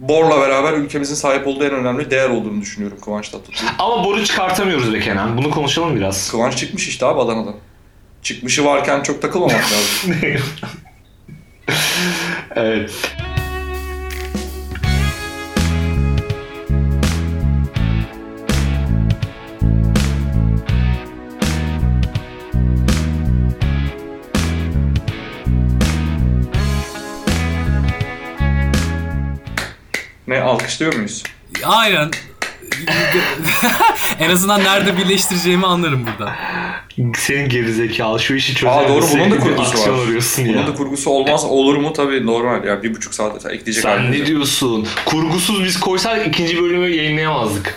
Bor'la beraber ülkemizin sahip olduğu en önemli değer olduğunu düşünüyorum Kıvanç Tatlıtuğ. Ama Bor'u çıkartamıyoruz be Kenan. Bunu konuşalım biraz. Kıvanç çıkmış işte abi Adana'dan. Çıkmışı varken çok takılmamak lazım. evet. Alkışlıyor muyuz? Aynen. en azından nerede birleştireceğimi anlarım burada. Senin gerizekalı şu işi çözer Aa doğru bunun da kurgusu var. arıyorsun Bunun ya. da kurgusu olmaz olur mu tabii normal ya bir buçuk saat ekleyecek Sen ne diyorsun? Kurgusuz biz koysak ikinci bölümü yayınlayamazdık.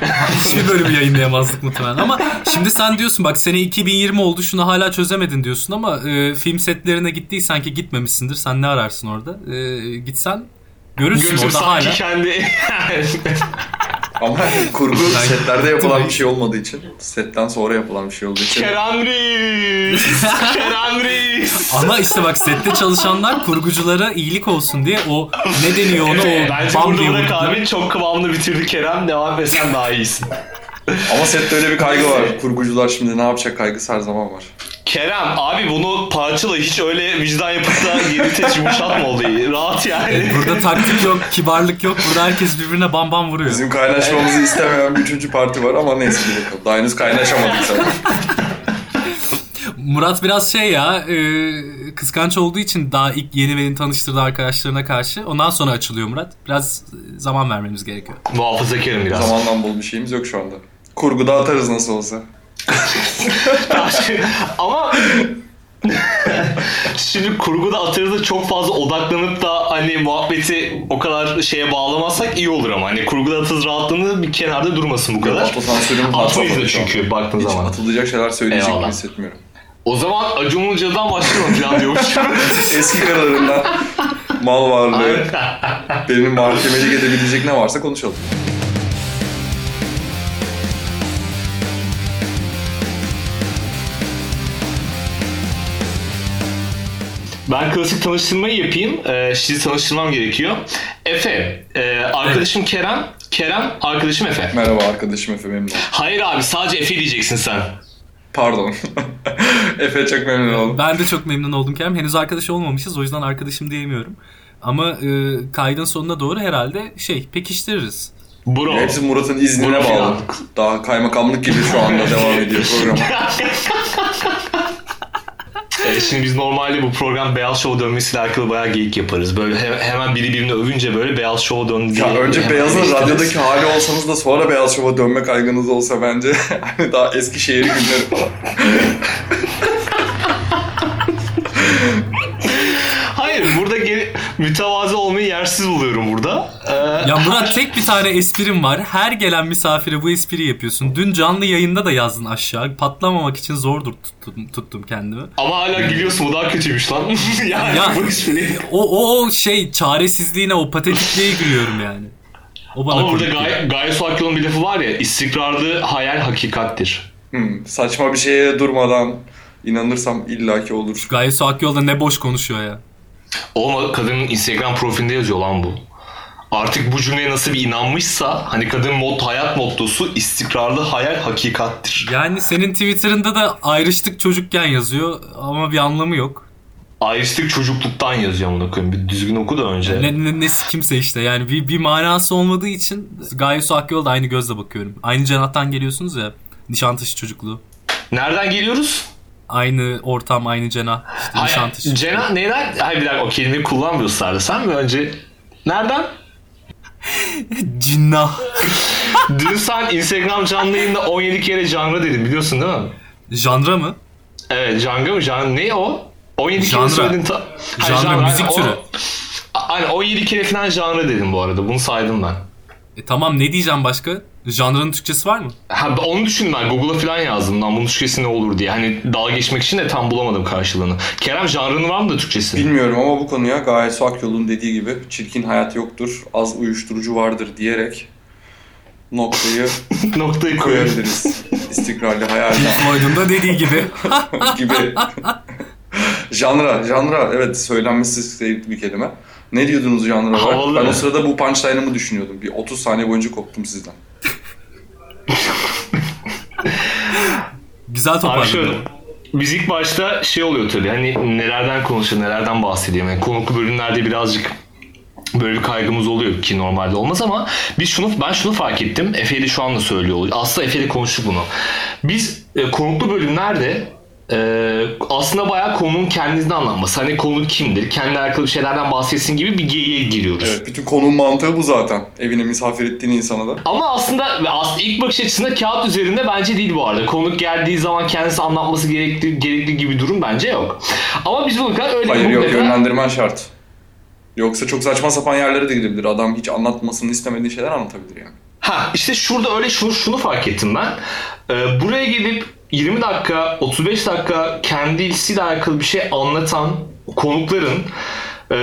Hiçbir bölümü yayınlayamazdık muhtemelen ama şimdi sen diyorsun bak sene 2020 oldu şunu hala çözemedin diyorsun ama e, film setlerine gittiysen ki gitmemişsindir sen ne ararsın orada e, gitsen görürsün Görürsün orada hala kendi... Ama kurgu setlerde yapılan bir şey olmadığı için, setten sonra yapılan bir şey olduğu için. Kerem Reis! Kerem Reis! ama işte bak sette çalışanlar kurguculara iyilik olsun diye o ne deniyor onu Evet, o bence bam burada diye abi çok kıvamlı bitirdi Kerem. Devam etsen daha iyisin. Ama sette öyle bir kaygı var. Kurgucular şimdi ne yapacak kaygısı her zaman var. Kerem abi bunu parçala hiç öyle vicdan yapıp da geri teç yumuşatma olayı. Rahat yani. Burada taktik yok, kibarlık yok. Burada herkes birbirine bam bam vuruyor. Bizim kaynaşmamızı istemeyen bir üçüncü parti var ama neyse bir bakalım. Daha henüz kaynaşamadık zaten. Murat biraz şey ya, e, kıskanç olduğu için daha ilk yeni beni tanıştırdığı arkadaşlarına karşı. Ondan sonra açılıyor Murat. Biraz e, zaman vermemiz gerekiyor. Muhafazakarım biraz. Zamandan bol bir şeyimiz yok şu anda. Kurguda atarız nasıl olsa. Ama Şimdi kurguda atarıza çok fazla odaklanıp da hani muhabbeti o kadar şeye bağlamazsak iyi olur ama hani kurguda atarız rahatlığını bir kenarda durmasın bu kadar. Atmayız çünkü baktığın Hiç zaman. atılacak şeyler söyleyecek Eyvallah. gibi hissetmiyorum. O zaman Acun Ilıcalı'dan başlayalım falan diyormuş. Eski kararlarından mal varlığı, benim mahkemelik edebilecek ne varsa konuşalım. Ben klasik tanıştırmayı yapayım. Ee, sizi tanıştırmam gerekiyor. Efe, e, arkadaşım Kerem. Kerem, arkadaşım Efe. Merhaba arkadaşım Efe memnun oldum. Hayır abi sadece Efe diyeceksin sen. Pardon. Efe çok memnun oldum. Ben de çok memnun oldum Kerem. Henüz arkadaş olmamışız o yüzden arkadaşım diyemiyorum. Ama e, kaydın sonuna doğru herhalde şey pekiştiririz. Bro. Hepsi Murat'ın iznine Buyurun bağlı. Daha kaymakamlık gibi şu anda devam ediyor program. Ee, şimdi biz normalde bu program Beyaz Show dönmesiyle alakalı bayağı geyik yaparız. Böyle he- hemen biri birini övünce böyle Beyaz Show döndü diye. Ya önce Beyaz'ın radyodaki hali olsanız da sonra Beyaz Şov'a dönme kaygınız olsa bence hani daha Eskişehir günleri falan. Hayır burada mütevazı olmayı yersiz buluyorum burada. Ee, Ya Murat tek bir tane esprim var. Her gelen misafire bu espriyi yapıyorsun. Dün canlı yayında da yazdın aşağı. Patlamamak için zor dur- tuttum, tuttum kendimi. ama hala gülüyorsun bu daha kötüymüş lan. yani Ya- bu espri. O, o, o şey çaresizliğine, o patetikliğe gülüyorum yani. O bana Ama burada. Gay, Gaye Suakyol'un bir lafı var ya istikrarlı hayal hakikattir. Hmm, saçma bir şeye durmadan inanırsam illaki olur. Gaye Su Akyol da ne boş konuşuyor ya. Oğlum kadının Instagram profilinde yazıyor lan bu. Artık bu cümleye nasıl bir inanmışsa hani kadın mod hayat mottosu istikrarlı hayal hakikattir. Yani senin Twitter'ında da ayrıştık çocukken yazıyor ama bir anlamı yok. Ayrıştık çocukluktan yazıyor bunu koyayım. Bir düzgün oku da önce. Ne, ne, nesi kimse işte yani bir, bir manası olmadığı için Gaye Su Akyol'a da aynı gözle bakıyorum. Aynı cenahtan geliyorsunuz ya. Nişantaşı çocukluğu. Nereden geliyoruz? Aynı ortam, aynı cenah. İşte Hayır, Nişantaşı. Cena neden? Hayır bir dakika o kelimeyi kullanmıyorsun sadece. Sen mi önce? Nereden? Cinnah. Dün sen Instagram canlı yayında 17 kere janra dedin biliyorsun değil mi? Janra mı? Evet janra mı? Janra ne o? 17 kere Janra. söyledin. Ta... Hayır, Janra, müzik türü. Hani 17 kere falan janra dedim bu arada. Bunu saydım ben. E tamam ne diyeceğim başka? Janrın Türkçesi var mı? Ha, onu düşündüm ben. Google'a falan yazdım. Lan bunun Türkçesi ne olur diye. Hani dalga geçmek için de tam bulamadım karşılığını. Kerem janrının var mı da Türkçesi? Bilmiyorum ama bu konuya Gaye Su Akyol'un dediği gibi çirkin hayat yoktur, az uyuşturucu vardır diyerek noktayı Noktayı koyabiliriz. İstikrarlı hayalden Floyd'un da dediği gibi. gibi. janra, janra evet söylenmesi sevdiğim bir kelime. Ne diyordunuz canlı olarak? Havalı. Ben o sırada bu punchline'ımı düşünüyordum. Bir 30 saniye boyunca koptum sizden. Güzel toparladın. ilk başta şey oluyor tabii hani nelerden konuşuyor, nelerden bahsediyor. Yani konuklu bölümlerde birazcık böyle bir kaygımız oluyor ki normalde olmaz ama biz şunu ben şunu fark ettim. Efe de şu anda söylüyor. oluyor. Aslında Efe de konuştuk bunu. Biz e, konuklu bölümlerde e, aslında bayağı konunun kendisini anlatması. Hani konu kimdir? Kendi alakalı şeylerden bahsetsin gibi bir geyiğe giriyoruz. Evet, bütün konunun mantığı bu zaten. Evine misafir ettiğin insana da. Ama aslında ilk bakış açısında kağıt üzerinde bence değil bu arada. Konuk geldiği zaman kendisi anlatması gerekli, gerekli gibi durum bence yok. Ama biz bu kadar öyle Hayır yok mutlaka- yönlendirmen şart. Yoksa çok saçma sapan yerlere de gidebilir. Adam hiç anlatmasını istemediği şeyler anlatabilir yani. Ha işte şurada öyle şunu, şunu fark ettim ben. Ee, buraya gelip 20 dakika, 35 dakika kendisiyle alakalı bir şey anlatan konukların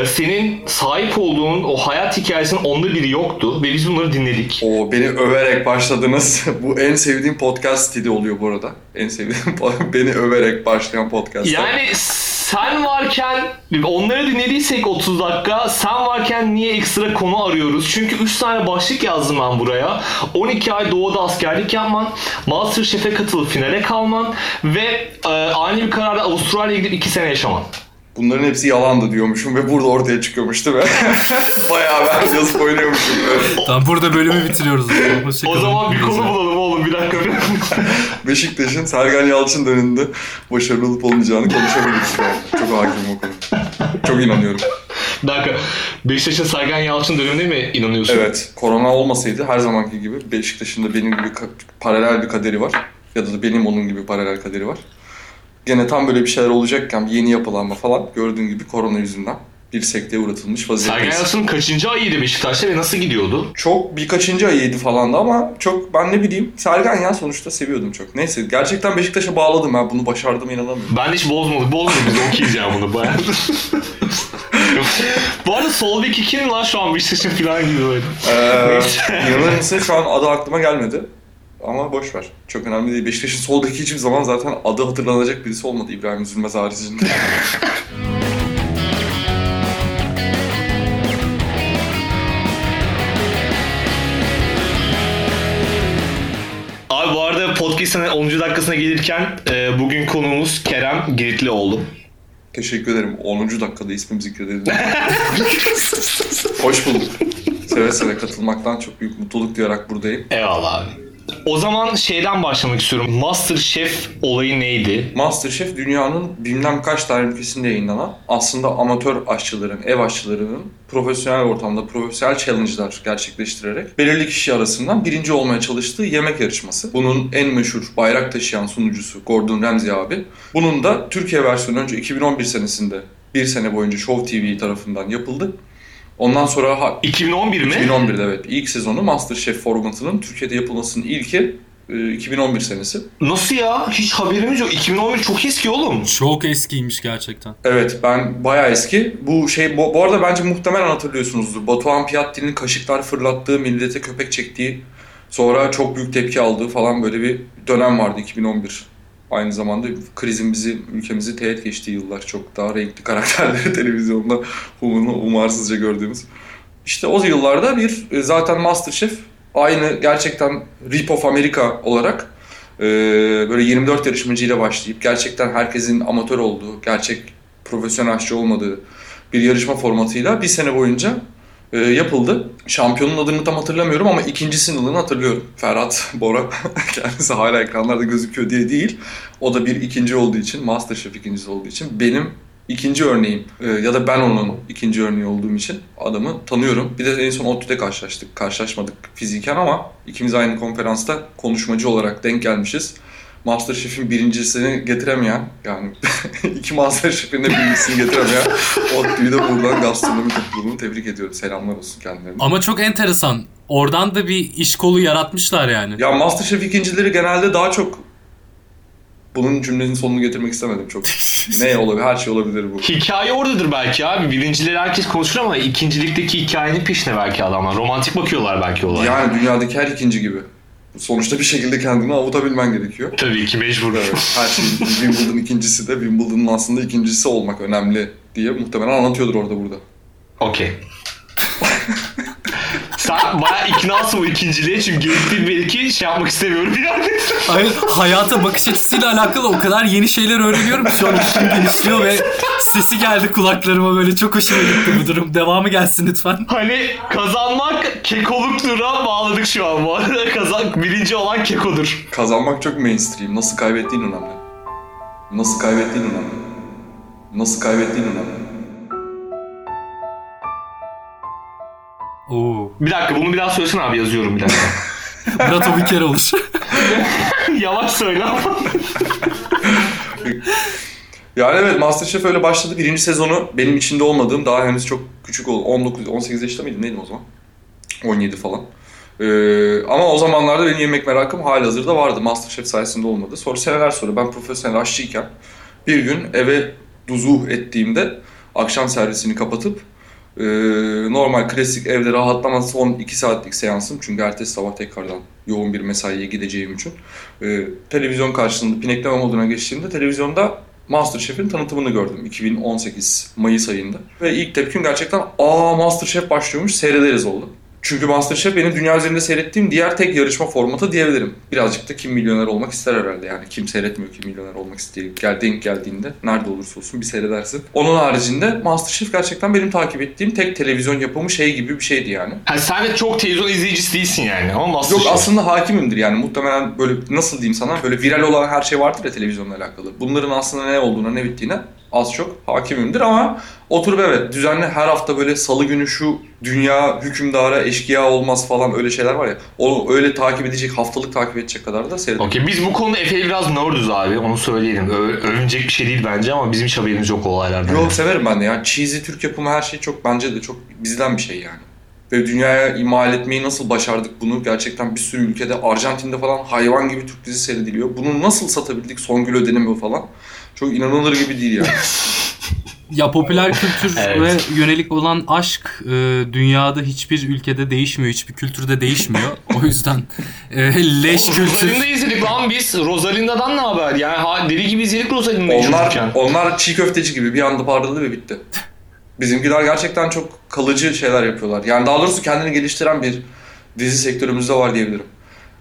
senin sahip olduğun o hayat hikayesinin onda biri yoktu ve biz bunları dinledik. O beni överek başladınız. bu en sevdiğim podcast stili oluyor bu arada. En sevdiğim beni överek başlayan podcast. Yani sen varken onları dinlediysek 30 dakika sen varken niye ekstra konu arıyoruz? Çünkü 3 tane başlık yazdım ben buraya. 12 ay doğuda askerlik yapman, Masterchef'e katılıp finale kalman ve e, ani bir kararla Avustralya'ya gidip 2 sene yaşaman. Bunların hepsi yalandı diyormuşum ve burada ortaya çıkıyormuş değil mi? Bayağı ben yazıp oynuyormuşum. böyle. Tamam burada bölümü bitiriyoruz. o zaman. O Hoşçakalın. zaman bir konu bulalım oğlum bir dakika. Beşiktaş'ın Sergen Yalçın döneminde başarılı olup olmayacağını konuşabiliriz. Yani. Çok hakimim o konuda. Çok inanıyorum. bir dakika. Beşiktaş'ın Sergen Yalçın dönemine mi inanıyorsun? Evet, korona olmasaydı her zamanki gibi Beşiktaş'ın da benim gibi paralel bir kaderi var. Ya da, da benim onun gibi paralel kaderi var. Gene tam böyle bir şeyler olacakken bir yeni yapılanma falan gördüğün gibi korona yüzünden bir sekteye uğratılmış Sergen vaziyetteyiz. Yalçın'ın kaçıncı ayıydı Beşiktaş'ta ve nasıl gidiyordu? Çok birkaçıncı ayıydı falandı ama çok ben ne bileyim Sergen ya sonuçta seviyordum çok. Neyse gerçekten Beşiktaş'a bağladım ben bunu başardım inanamıyorum. Ben hiç bozmadık. Bozmadık biz okeyiz ya bunu bayağı. Bu arada sol bek kim lan şu an Beşiktaş'ın falan gibi böyle. Ee, Neyse. mısın şu an adı aklıma gelmedi. Ama boş ver. Çok önemli değil. Beşiktaş'ın soldaki hiçbir zaman zaten adı hatırlanacak birisi olmadı İbrahim Üzülmez haricinde. Abi bu arada podcast'ın 10. dakikasına gelirken e, bugün konuğumuz Kerem Giritlioğlu. Teşekkür ederim. 10. dakikada ismim zikredildi. Hoş bulduk. Seve seve katılmaktan çok büyük mutluluk duyarak buradayım. Eyvallah abi. O zaman şeyden başlamak istiyorum. Masterchef olayı neydi? Masterchef dünyanın bilmem kaç tane ülkesinde yayınlanan aslında amatör aşçıların, ev aşçılarının profesyonel ortamda profesyonel challenge'lar gerçekleştirerek belirli kişi arasından birinci olmaya çalıştığı yemek yarışması. Bunun en meşhur bayrak taşıyan sunucusu Gordon Ramsay abi. Bunun da Türkiye versiyonu önce 2011 senesinde bir sene boyunca Show TV tarafından yapıldı. Ondan sonra ha- 2011 mi? 2011'de evet ilk sezonu Masterchef formatının Türkiye'de yapılmasının ilki e, 2011 senesi. Nasıl ya? Hiç haberimiz yok. 2011 çok eski oğlum. Çok eskiymiş gerçekten. Evet ben bayağı eski. Bu şey bu, bu arada bence muhtemelen hatırlıyorsunuzdur. Batuhan Piatti'nin kaşıklar fırlattığı, millete köpek çektiği, sonra çok büyük tepki aldığı falan böyle bir dönem vardı 2011. Aynı zamanda krizin bizi, ülkemizi teğet geçtiği yıllar. Çok daha renkli karakterleri televizyonda umunu umarsızca gördüğümüz. İşte o yıllarda bir e, zaten Masterchef aynı gerçekten Rip of America olarak e, böyle 24 yarışmacıyla başlayıp gerçekten herkesin amatör olduğu, gerçek profesyonel aşçı olmadığı bir yarışma formatıyla bir sene boyunca e, yapıldı. Şampiyonun adını tam hatırlamıyorum ama ikincisinin adını hatırlıyorum. Ferhat Bora. Kendisi hala ekranlarda gözüküyor diye değil. O da bir ikinci olduğu için, Masterchef ikincisi olduğu için benim ikinci örneğim e, ya da ben onun ikinci örneği olduğum için adamı tanıyorum. Bir de en son ODTÜ'de karşılaştık. Karşılaşmadık fiziken ama ikimiz aynı konferansta konuşmacı olarak denk gelmişiz. Masterchef'in birincisini getiremeyen yani iki Masterchef'in de birincisini getiremeyen ODTÜ'yü de buradan gastronomi topluluğunu tebrik ediyorum. Selamlar olsun kendilerine. Ama çok enteresan. Oradan da bir iş kolu yaratmışlar yani. Ya Masterchef ikincileri genelde daha çok bunun cümlenin sonunu getirmek istemedim çok. ne olabilir? Her şey olabilir bu. Hikaye oradadır belki abi. Birincileri herkes konuşur ama ikincilikteki hikayenin peşine belki adamlar. Romantik bakıyorlar belki olaya. Yani dünyadaki her ikinci gibi. Sonuçta bir şekilde kendini avutabilmen gerekiyor. Tabii ki mecbur. Evet, her şeyin Wimbledon ikincisi de Wimbledon'ın aslında ikincisi olmak önemli diye muhtemelen anlatıyordur orada burada. Okey. Sen baya iknasın bu ikinciliğe çünkü gerektiği belki şey yapmak istemiyorum yani. Hayır, hayata bakış açısıyla alakalı o kadar yeni şeyler öğreniyorum ki şu an ufkum genişliyor ve sesi geldi kulaklarıma böyle çok hoşuma gitti bu durum. Devamı gelsin lütfen. Hani kazanmak kekoluktura bağladık şu an bu arada. Kazan, birinci olan kekodur. Kazanmak çok mainstream. Nasıl kaybettiğin önemli. Nasıl kaybettiğin önemli. Nasıl kaybettiğin önemli. Oo. Bir dakika bunu bir daha söylesene abi yazıyorum bir dakika. Murat o bir kere olur. Yavaş söyle ama. Yani evet Masterchef öyle başladı. Birinci sezonu benim içinde olmadığım daha henüz çok küçük oldu. 19, 18 yaşında mıydım neydim o zaman? 17 falan. Ee, ama o zamanlarda benim yemek merakım halihazırda vardı. Masterchef sayesinde olmadı. Sonra seneler sonra ben profesyonel aşçıyken bir gün eve duzuh ettiğimde akşam servisini kapatıp e, normal klasik evde rahatlama son 2 saatlik seansım çünkü ertesi sabah tekrardan yoğun bir mesaiye gideceğim için e, televizyon karşısında pinekleme moduna geçtiğimde televizyonda Masterchef'in tanıtımını gördüm 2018 Mayıs ayında. Ve ilk tepkim gerçekten aa Masterchef başlıyormuş seyrederiz oldu. Çünkü Masterchef benim dünya üzerinde seyrettiğim diğer tek yarışma formatı diyebilirim. Birazcık da kim milyoner olmak ister herhalde yani. Kim seyretmiyor kim milyoner olmak isteyen gel, denk geldiğinde nerede olursa olsun bir seyredersin. Onun haricinde Masterchef gerçekten benim takip ettiğim tek televizyon yapımı şey gibi bir şeydi yani. Ha, sen de çok televizyon izleyicisi değilsin yani ama Masterchef. Yok aslında hakimimdir yani muhtemelen böyle nasıl diyeyim sana böyle viral olan her şey vardır ya televizyonla alakalı. Bunların aslında ne olduğuna ne bittiğine az çok hakimimdir ama oturup evet düzenli her hafta böyle salı günü şu dünya hükümdara eşkıya olmaz falan öyle şeyler var ya. Onu öyle takip edecek haftalık takip edecek kadar da seyredin. Okey biz bu konuda Efe'yle biraz nerdüz abi onu söyleyelim. Ö- övünecek bir şey değil bence ama bizim hiç haberimiz yok olaylardan. Yok severim ben de yani cheesy Türk yapımı her şey çok bence de çok bizden bir şey yani. Ve dünyaya imal etmeyi nasıl başardık bunu gerçekten bir sürü ülkede Arjantin'de falan hayvan gibi Türk dizisi seyrediliyor. Bunu nasıl satabildik Songül Ödenimi falan. Çok inanılır gibi değil yani. Ya popüler kültür Evet. ve yönelik olan aşk e, dünyada hiçbir ülkede değişmiyor, hiçbir kültürde değişmiyor. O yüzden e, leş kültür. Rosalinda izledik lan biz. Rosalinda'dan ne haber? Yani ha, deli gibi izledik Rosalinda'yı Onlar, çocukken. onlar çiğ köfteci gibi bir anda parladı ve bitti. Bizimkiler gerçekten çok kalıcı şeyler yapıyorlar. Yani daha doğrusu kendini geliştiren bir dizi sektörümüzde var diyebilirim.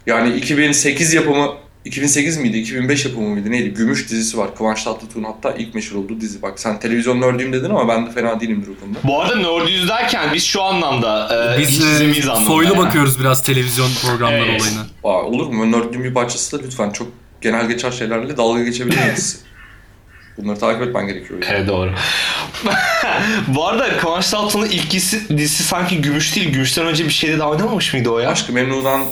Yani 2008 yapımı 2008 miydi? 2005 yapımı mıydı? Neydi? Gümüş dizisi var. Kıvanç Tatlıtuğ'un hatta ilk meşhur olduğu dizi. Bak sen televizyon nördüyüm dedin ama ben de fena değilimdir o konuda. Bu arada nerdüz derken biz şu anlamda e, hiç Biz izlemeyiz e, anlamda. soylu yani. bakıyoruz biraz televizyon programları Evet. olayına. Aa, olur mu? Nördlüğün bir parçası da lütfen çok genel geçer şeylerle dalga geçebiliriz. Bunları takip etmen gerekiyor. Yani. Evet doğru. Bu arada Kıvanç Tatlıtuğ'un ilk dizisi, dizisi sanki Gümüş değil. Gümüşten önce bir şeyde daha oynamamış mıydı o ya? Aşkı Memnu'dan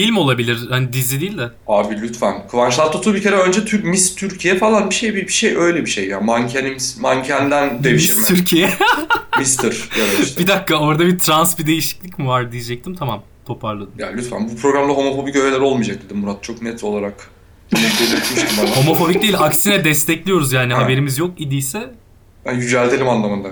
Film olabilir, hani dizi değil de. Abi lütfen. Kıvanç Tatlıtuğ bir kere önce Türk Miss Türkiye falan bir şey bir, bir şey öyle bir şey ya. Mankenim mankenden devşirme. Miss Türkiye. Mister ya da işte. bir dakika orada bir trans bir değişiklik mi var diyecektim. Tamam toparladım. Ya lütfen bu programda homofobik öğeler olmayacak dedim Murat çok net olarak. Homofobik değil aksine destekliyoruz yani Ha. haberimiz yok idiyse. Ben yüceltelim anlamında.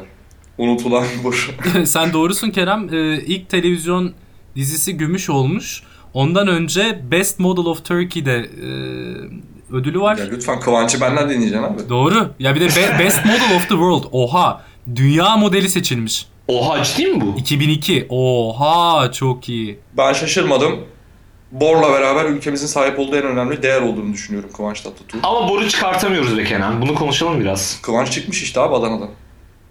Unutulan boş. Sen doğrusun Kerem. Ee, ilk televizyon dizisi Gümüş olmuş. Ondan önce Best Model of Turkey'de e, ödülü var. ya lütfen Kıvanç'ı benden dinleyeceksin abi. Doğru. Ya bir de Be- Best Model of the World. Oha. Dünya modeli seçilmiş. Oha ciddi mi bu? 2002. Oha çok iyi. Ben şaşırmadım. Bor'la beraber ülkemizin sahip olduğu en önemli değer olduğunu düşünüyorum Kıvanç Tatlıtuğ. Ama boru çıkartamıyoruz be Kenan. Bunu konuşalım biraz. Kıvanç çıkmış işte abi Adana'dan.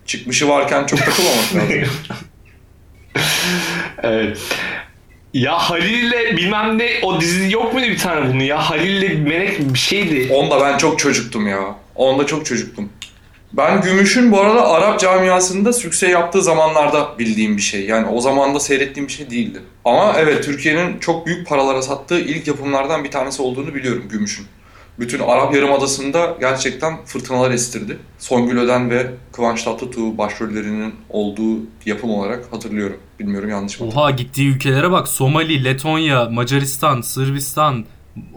Çıkmışı varken çok takılmamak lazım. Evet. Ya Halil'le bilmem ne o dizi yok muydu bir tane bunu ya? Halil'le Melek bir şeydi. Onda ben çok çocuktum ya. Onda çok çocuktum. Ben Gümüş'ün bu arada Arap camiasında sükse yaptığı zamanlarda bildiğim bir şey. Yani o zamanda seyrettiğim bir şey değildi. Ama evet Türkiye'nin çok büyük paralara sattığı ilk yapımlardan bir tanesi olduğunu biliyorum Gümüş'ün. Bütün Arap Yarımadası'nda gerçekten fırtınalar estirdi. Songül Öden ve Kıvanç Tatlıtuğ başrollerinin olduğu yapım olarak hatırlıyorum. Bilmiyorum yanlış mı? Oha gittiği ülkelere bak. Somali, Letonya, Macaristan, Sırbistan.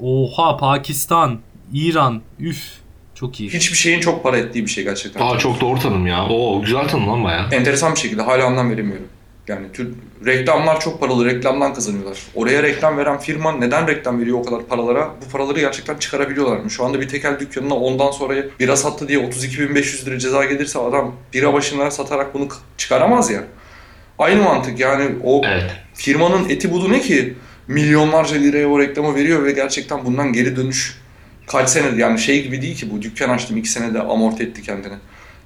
Oha Pakistan, İran. Üf. Çok iyi. Hiçbir şeyin çok para ettiği bir şey gerçekten. Aa çok doğru tanım ya. Oo güzel tanım lan baya. Enteresan bir şekilde hala anlam veremiyorum. Yani tür, reklamlar çok paralı, reklamdan kazanıyorlar. Oraya reklam veren firma neden reklam veriyor o kadar paralara? Bu paraları gerçekten çıkarabiliyorlar mı? Şu anda bir tekel dükkanına ondan sonra bira sattı diye 32.500 lira ceza gelirse adam bira başına satarak bunu çıkaramaz ya. Aynı mantık yani o Evet. firmanın eti budu ne ki? Milyonlarca liraya o reklamı veriyor ve gerçekten bundan geri dönüş kaç senedir yani şey gibi değil ki bu dükkan açtım iki senede amorti etti kendini.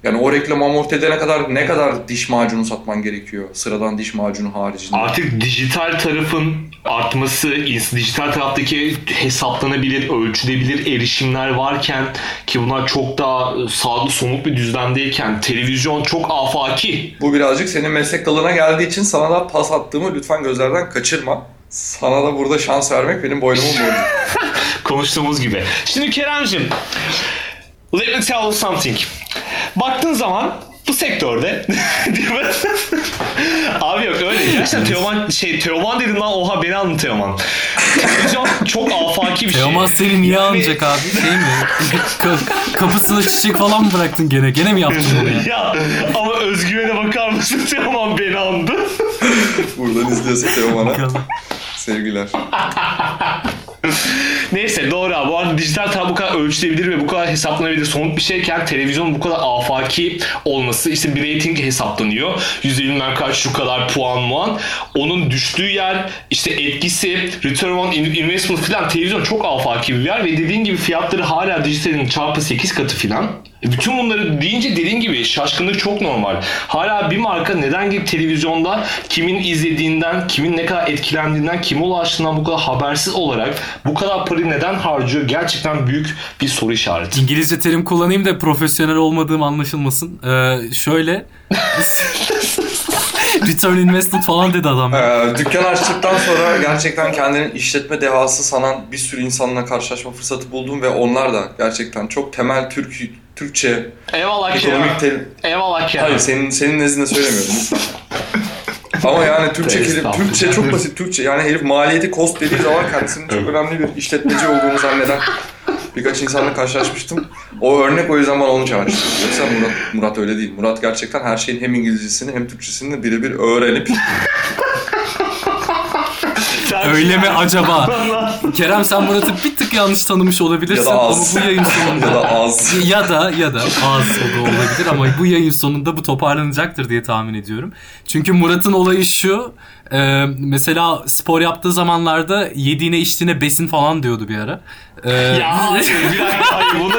Yani o reklamı amorti edene kadar ne kadar diş macunu satman gerekiyor sıradan diş macunu haricinde. Artık dijital tarafın artması, dijital taraftaki hesaplanabilir, ölçülebilir erişimler varken ki bunlar çok daha sağlıklı, somut bir düzlemdeyken televizyon çok afaki. Bu birazcık senin meslek dalına geldiği için sana da pas attığımı lütfen gözlerden kaçırma. Sana da burada şans vermek benim boynumun borcu. Konuştuğumuz gibi. Şimdi Kerem'cim, let me tell you something. Baktığın zaman bu sektörde? Abi yok öyle. Gerçekten Teoman şey Teoman dedim lan oha beni anladın Teoman. Televizyon çok afaki bir şey. Teoman seni niye Yani- anacak abi? Şey mi? Ka- kapısına çiçek falan mı bıraktın gene? Gene mi yaptın bunu ya? ya ama özgüvene bakar mısın Teoman beni andı. Buradan izliyorsa Teoman'a sevgiler. Neyse doğru abi. Bu arada dijital taraf bu kadar ölçülebilir ve bu kadar hesaplanabilir somut bir şeyken televizyon bu kadar afaki olması işte bir rating hesaplanıyor. Yüzde bilmem kaç şu kadar puan muan. Onun düştüğü yer işte etkisi return on investment falan televizyon çok afaki bir yer ve dediğin gibi fiyatları hala dijitalin çarpı 8 katı falan. E Bütün bunları deyince dediğin gibi şaşkınlık çok normal. Hala bir marka neden gidip televizyonda kimin izlediğinden, kimin ne kadar etkilendiğinden, kime ulaştığından bu kadar habersiz olarak bu kadar parayı neden harcıyor gerçekten büyük bir soru işareti. İngilizce terim kullanayım da profesyonel olmadığım anlaşılmasın. Ee, şöyle Return investment falan dedi adam. Ee, dükkan açtıktan sonra gerçekten kendini işletme dehası sanan bir sürü insanla karşılaşma fırsatı buldum ve onlar da gerçekten çok temel Türk Türkçe Eyvallah ekonomik terim... Eyvallah Kerem. Hayır senin senin nezdinde söylemiyorum. Ama yani Türkçe kelim, Estağfurullah. Türkçe çok basit Türkçe. Yani herif maliyeti cost dediği zaman kendisinin çok önemli bir işletmeci olduğunu zanneden birkaç insanla karşılaşmıştım. O örnek o yüzden bana onu çağrıştı. Yoksa Murat, Murat öyle değil. Murat gerçekten her şeyin hem İngilizcesini hem Türkçesini birebir öğrenip Öyle mi acaba? Kerem sen Murat'ı bir tık yanlış tanımış olabilirsin ya da ama az. bu yayın sonunda ya da az. ya da ya da az o da olabilir ama bu yayın sonunda bu toparlanacaktır diye tahmin ediyorum. Çünkü Murat'ın olayı şu e, mesela spor yaptığı zamanlarda yediğine içtiğine besin falan diyordu bir ara. E, Ya hayır bir dakika hayır bu, da,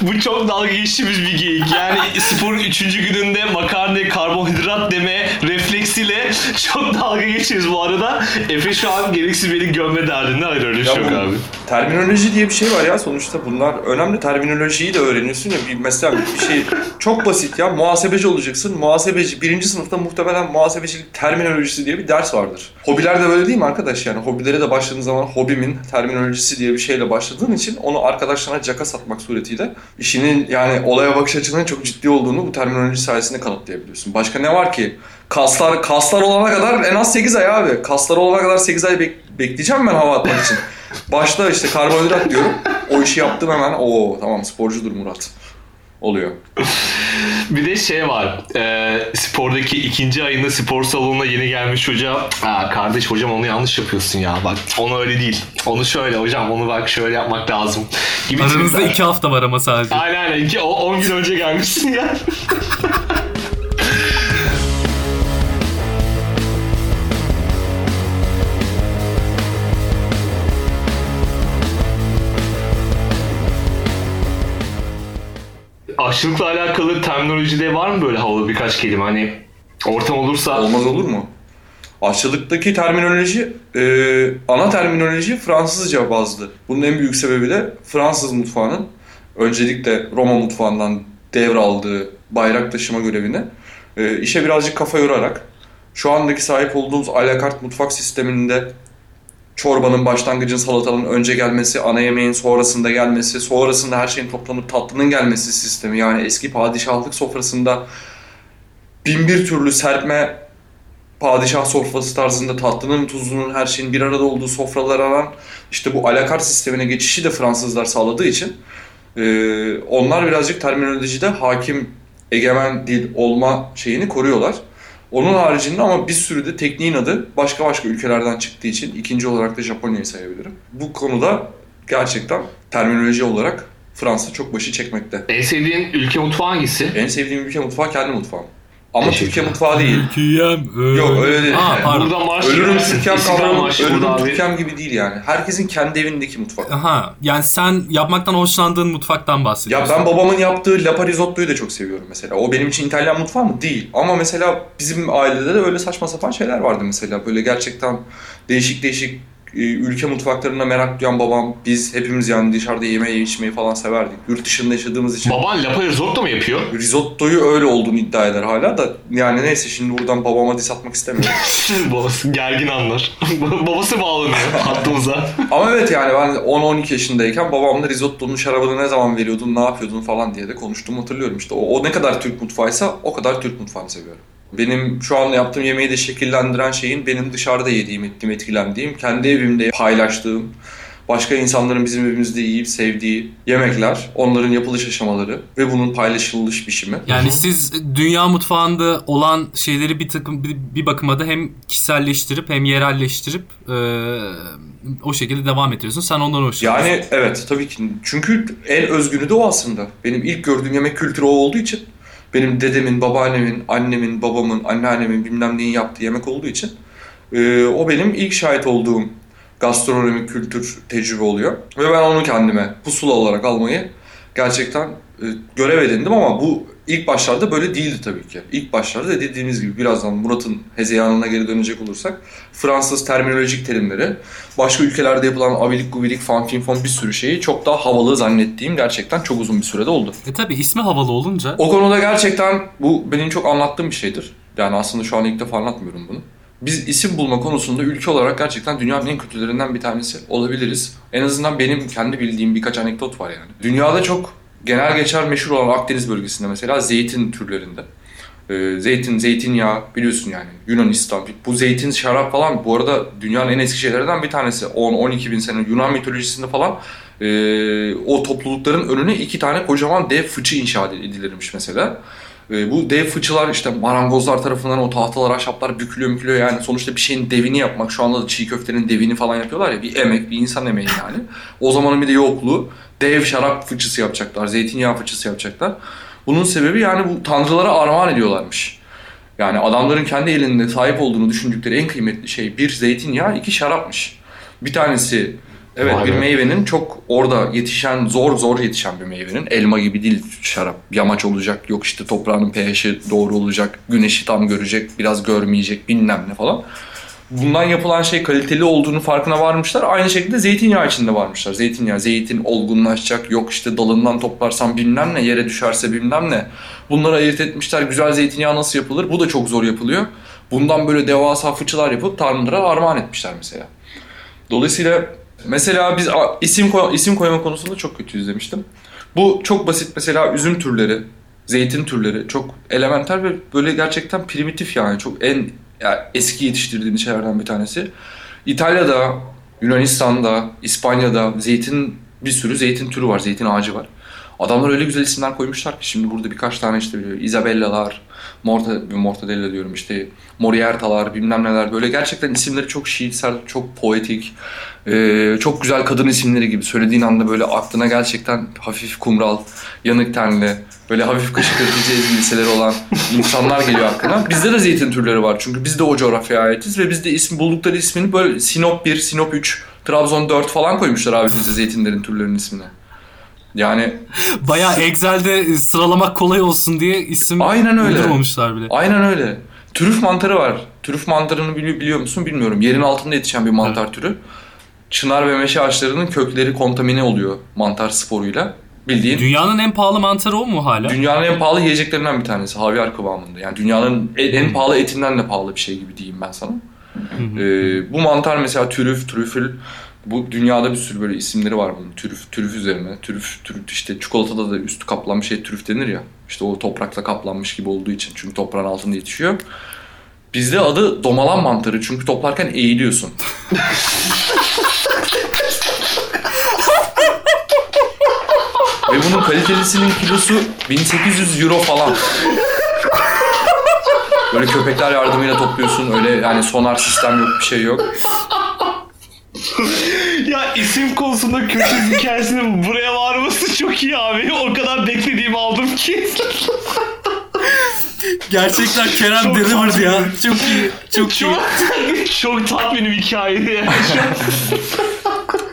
bu çok dalga geçtiğimiz bir geyik. Yani sporun 3. gününde makarna karbonhidrat deme refleksiyle çok dalga geçiyoruz bu arada. Efe şu an gereksiz beni gömme derdinde hayır öyle şey yok abi. Terminoloji diye bir şey var ya sonuçta bunlar önemli terminolojiyi de öğreniyorsun ya bir mesela bir şey çok basit ya muhasebeci olacaksın muhasebeci birinci sınıfta muhtemelen muhasebecilik terminolojisi diye bir ders vardır. Hobiler de böyle değil mi arkadaş yani hobilere de başladığın zaman hobimin terminolojisi diye bir şeyle başladığın için onu arkadaşlarına caka satmak suretiyle işinin yani olaya bakış açının çok ciddi olduğunu bu terminoloji sayesinde kanıtlayabiliyorsun. Başka ne var ki? Kaslar kaslar olana kadar en az 8 ay abi. Kaslar olana kadar 8 ay bek- bekleyeceğim ben hava atmak için. Başta işte karbonhidrat diyorum. O işi yaptım hemen. Oo tamam sporcudur Murat. Oluyor. Bir de şey var. E, spordaki ikinci ayında spor salonuna yeni gelmiş hoca. Aa, kardeş hocam onu yanlış yapıyorsun ya. Bak onu öyle değil. Onu şöyle hocam onu bak şöyle yapmak lazım. Gibi Aranızda iki hafta var ama sadece. Aynen aynen. İki, o- 10 gün önce gelmişsin ya. Aşçılıkla alakalı terminolojide var mı böyle havalı birkaç kelime? Hani ortam olursa Olmaz olur mu? Aşçılıktaki terminoloji, e, ana terminoloji Fransızca bazlı. Bunun en büyük sebebi de Fransız mutfağının öncelikle Roma mutfağından devraldığı bayrak taşıma görevini e, işe birazcık kafa yorarak şu andaki sahip olduğumuz alakart mutfak sisteminde çorbanın başlangıcın salatanın önce gelmesi, ana yemeğin sonrasında gelmesi, sonrasında her şeyin toplanıp tatlının gelmesi sistemi. Yani eski padişahlık sofrasında bin bir türlü serpme padişah sofrası tarzında tatlının, tuzunun, her şeyin bir arada olduğu sofralara alan işte bu alakart sistemine geçişi de Fransızlar sağladığı için e, onlar birazcık terminolojide hakim, egemen dil olma şeyini koruyorlar. Onun haricinde ama bir sürü de tekniğin adı başka başka ülkelerden çıktığı için ikinci olarak da Japonya'yı sayabilirim. Bu konuda gerçekten terminoloji olarak Fransa çok başı çekmekte. En sevdiğin ülke mutfağı hangisi? En sevdiğim ülke mutfağı kendi mutfağım. Ama. Türkiye mutfağı değil. Türkiye'm. Yok öyle değil. Aa, pardon. Buradan marş Ölürüm. Türkiye'm kavramı, ölürüm burada. Türkiye'm gibi değil yani. Herkesin kendi evindeki mutfak. Aha yani sen yapmaktan hoşlandığın mutfaktan Ya bahsediyorsun. ben babamın yaptığı lapa risottoyu da çok seviyorum mesela. O benim için İtalyan mutfağı mı? Değil. Ama mesela bizim ailede de öyle saçma sapan şeyler vardı mesela. Böyle gerçekten değişik değişik ülke mutfaklarına merak duyan babam. Biz hepimiz yani dışarıda yemeği içmeyi falan severdik. Yurt dışında yaşadığımız için. Baban lapa risotto mu yapıyor? Risottoyu öyle olduğunu iddia eder hala da. Yani neyse şimdi buradan babama diss atmak istemiyorum. Babası gergin anlar. Babası bağlanıyor hattımıza. Ama evet yani ben 10-12 yaşındayken babamla risottonun şarabını ne zaman veriyordun, ne yapıyordun falan diye de konuştuğumu hatırlıyorum. İşte o, o ne kadar Türk mutfağıysa o kadar Türk mutfağını seviyorum. Benim şu anda yaptığım yemeği de şekillendiren şeyin benim dışarıda yediğim, ettiğim, etkilendiğim, kendi evimde paylaştığım, başka insanların bizim evimizde yiyip sevdiği yemekler, onların yapılış aşamaları ve bunun paylaşılış biçimi. Yani siz dünya mutfağında olan şeyleri bir takım bir, bir bakıma da hem kişiselleştirip hem yerelleştirip e, o şekilde devam ediyorsun. Sen ondan hoşlanıyorsun. Yani evet tabii ki. Çünkü en özgünü de o aslında. Benim ilk gördüğüm yemek kültürü o olduğu için. Benim dedemin, babaannemin, annemin, babamın, anneannemin bilmem neyin yaptığı yemek olduğu için. e, o benim ilk şahit olduğum gastronomik kültür tecrübe oluyor. Ve ben onu kendime pusula olarak almayı gerçekten e, görev edindim ama bu ilk başlarda böyle değildi tabii ki. İlk başlarda dediğimiz gibi birazdan Murat'ın hezeyanına geri dönecek olursak Fransız terminolojik terimleri, başka ülkelerde yapılan abilik gubilik fan fin fon bir sürü şeyi çok daha havalı zannettiğim gerçekten çok uzun bir sürede oldu. E tabi ismi havalı olunca O konuda gerçekten bu benim çok anlattığım bir şeydir. Yani aslında şu an ilk defa anlatmıyorum bunu. Biz isim bulma konusunda ülke olarak gerçekten dünyanın en kötülerinden bir tanesi olabiliriz. En azından benim kendi bildiğim birkaç anekdot var yani. Dünyada çok genel geçer meşhur olan Akdeniz bölgesinde mesela zeytin türlerinde. Ee, zeytin, zeytinyağı biliyorsun yani Yunanistan. Bu zeytin, şarap falan bu arada dünyanın en eski şeylerden bir tanesi. 10-12 bin sene Yunan mitolojisinde falan e, o toplulukların önüne iki tane kocaman dev fıçı inşa edilirmiş mesela. E, bu dev fıçılar işte marangozlar tarafından o tahtalar, ahşaplar bükülüyor mükülüyor yani sonuçta bir şeyin devini yapmak. Şu anda da çiğ köftenin devini falan yapıyorlar ya bir emek, bir insan emeği yani. O zamanın bir de yokluğu dev şarap fıçısı yapacaklar, zeytinyağı fıçısı yapacaklar. Bunun sebebi yani bu tanrılara armağan ediyorlarmış. Yani adamların kendi elinde sahip olduğunu düşündükleri en kıymetli şey bir zeytinyağı, iki şarapmış. Bir tanesi evet Vay bir be. meyvenin çok orada yetişen, zor zor yetişen bir meyvenin. Elma gibi değil şarap. Yamaç olacak, yok işte toprağının pH'i doğru olacak, güneşi tam görecek, biraz görmeyecek bilmem ne falan. Bundan yapılan şey kaliteli olduğunu farkına varmışlar. Aynı şekilde zeytinyağı içinde varmışlar. Zeytinyağı, zeytin olgunlaşacak. Yok işte dalından toplarsan bilmem ne, yere düşerse bilmem ne. Bunları ayırt etmişler. Güzel zeytinyağı nasıl yapılır? Bu da çok zor yapılıyor. Bundan böyle devasa fıçılar yapıp tanrılara armağan etmişler mesela. Dolayısıyla mesela biz isim isim koyma konusunda çok kötüyüz demiştim. Bu çok basit mesela üzüm türleri, zeytin türleri çok elementer ve böyle gerçekten primitif yani çok en yani eski yetiştirdiğimiz şeylerden bir tanesi. İtalya'da, Yunanistan'da, İspanya'da zeytin bir sürü zeytin türü var, zeytin ağacı var. Adamlar öyle güzel isimler koymuşlar ki şimdi burada birkaç tane işte Isabella'lar, Morta, Mortadella diyorum işte Moriarta'lar bilmem neler böyle gerçekten isimleri çok şiirsel, çok poetik, ee, çok güzel kadın isimleri gibi söylediğin anda böyle aklına gerçekten hafif kumral, yanık tenli, böyle hafif kışkırtıcı ezgiliseleri olan insanlar geliyor aklına. Bizde de zeytin türleri var çünkü biz de o coğrafyaya aitiz ve bizde isim buldukları ismini böyle Sinop 1, Sinop 3, Trabzon 4 falan koymuşlar abi bizde zeytinlerin türlerinin ismini. Yani bayağı Excel'de sıralamak kolay olsun diye isim Aynen öyle. uydurmamışlar bile. Aynen öyle. Trüf mantarı var. Trüf mantarını bili- biliyor musun bilmiyorum. Yerin altında yetişen bir mantar türü. Çınar ve meşe ağaçlarının kökleri kontamine oluyor mantar sporuyla. Bildiğin Dünyanın en pahalı mantarı o mu hala? dünyanın en pahalı yiyeceklerinden bir tanesi. Havyar kıvamında. Yani dünyanın en, en pahalı etinden de pahalı bir şey gibi diyeyim ben sana. Ee, bu mantar mesela trüf, trüfül bu dünyada bir sürü böyle isimleri var bunun. Trüf, trüf üzerine. Trüf, trüf işte çikolatada da üstü kaplanmış şey trüf denir ya. İşte o toprakla kaplanmış gibi olduğu için. Çünkü toprağın altında yetişiyor. Bizde adı domalan mantarı çünkü toplarken eğiliyorsun. Ve bunun kalitelisinin kilosu 1800 euro falan. Böyle köpekler yardımıyla topluyorsun. Öyle yani sonar sistem yok bir şey yok. Ya isim konusunda kötü hikayesinin buraya varması çok iyi abi. O kadar beklediğimi aldım ki. Gerçekten Kerem Çok Delivered ya. tatmin. Çok iyi. Çok iyi. çok, çok tatminim hikayeydi yani.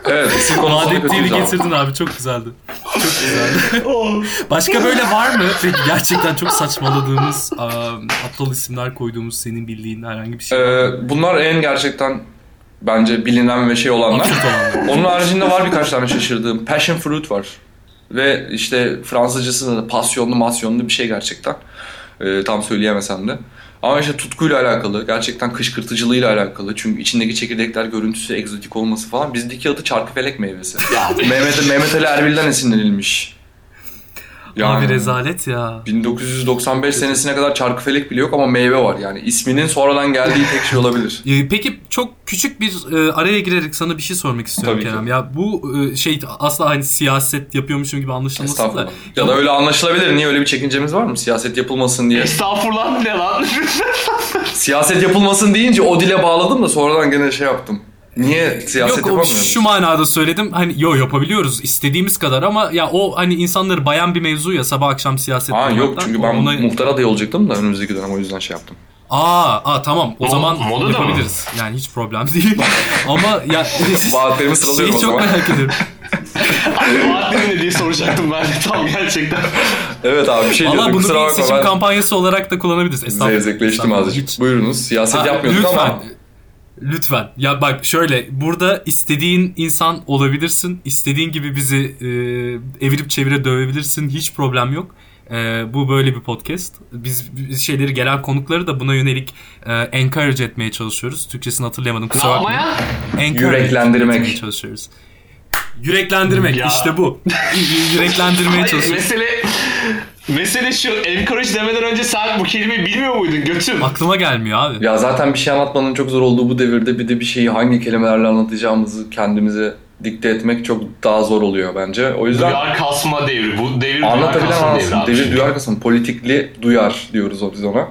Evet isim konusunda abi. getirdin abi. Çok güzeldi. Çok güzeldi. Oh. Başka böyle var mı? Peki gerçekten çok saçmaladığımız, aptal isimler koyduğumuz senin bildiğin herhangi bir şey var mı? Ee, bunlar en gerçekten bence bilinen ve şey olanlar. Onun haricinde var birkaç tane şaşırdığım. Passion fruit var. Ve işte Fransızcası da pasyonlu masyonlu bir şey gerçekten. Ee, tam söyleyemesem de. Ama işte tutkuyla alakalı, gerçekten kışkırtıcılığıyla alakalı. Çünkü içindeki çekirdekler görüntüsü egzotik olması falan. Bizdeki adı çarkıfelek meyvesi. Mehmet, Mehmet Ali Erbil'den esinlenilmiş. Abi rezalet ya. 1995 senesine kadar çarkıfelek bile yok ama meyve var yani. isminin sonradan geldiği tek şey olabilir. Peki çok küçük bir e, araya girerek sana bir şey sormak istiyorum Tabii ki. Kerem. Ya bu e, şey asla hani siyaset yapıyormuşum gibi anlaşılmasın da. Estağfurullah. Ya da öyle anlaşılabilir. Niye öyle bir çekincemiz var mı? Siyaset yapılmasın diye. Estağfurullah ne lan? Siyaset yapılmasın deyince o dile bağladım da sonradan gene şey yaptım. Niye siyaset Yok o yapamıyoruz? şu manada söyledim. Hani yo yapabiliyoruz istediğimiz kadar ama ya o hani insanları bayan bir mevzu ya sabah akşam siyaset Ha yok yapmaktan. çünkü ben Ona- muhtar adayı olacaktım da önümüzdeki dönem o yüzden şey yaptım. Aa, aa tamam o Mo- zaman moda da mı? yapabiliriz. Yani hiç problem değil. ama ya Vaatlerimi sıralıyorum şeyi o çok zaman. merak ediyorum. Vaatleri ne diye soracaktım ben de tam gerçekten. Evet abi bir şey Valla diyordum bunu kusura bir bakma seçim ben kampanyası olarak da kullanabiliriz. Estağfurullah. zevzekleştim azıcık. Hiç- Buyurunuz siyaset Aa, yapmıyorduk lütfen. ama Lütfen. Ya bak şöyle burada istediğin insan olabilirsin. İstediğin gibi bizi e, evirip çevire dövebilirsin. Hiç problem yok. E, bu böyle bir podcast. Biz, biz şeyleri gelen konukları da buna yönelik e, encourage etmeye çalışıyoruz. Türkçesini hatırlayamadım. Kusura bakmayın. Encourage Yüreklendirmek. etmeye çalışıyoruz. Yüreklendirmek Ya. işte bu. Yüreklendirmeye Hayır, çalışıyoruz. mesele mesele şu encourage demeden önce sen bu kelimeyi bilmiyor muydun götüm? Aklıma gelmiyor abi. ya zaten bir şey anlatmanın çok zor olduğu bu devirde bir de bir şeyi hangi kelimelerle anlatacağımızı kendimize dikte etmek çok daha zor oluyor bence. O yüzden Duyar kasma devri. Bu devir duyar Anlatabilen kasma devri abi. Devir duyar kasım. Politikli duyar diyoruz o biz ona.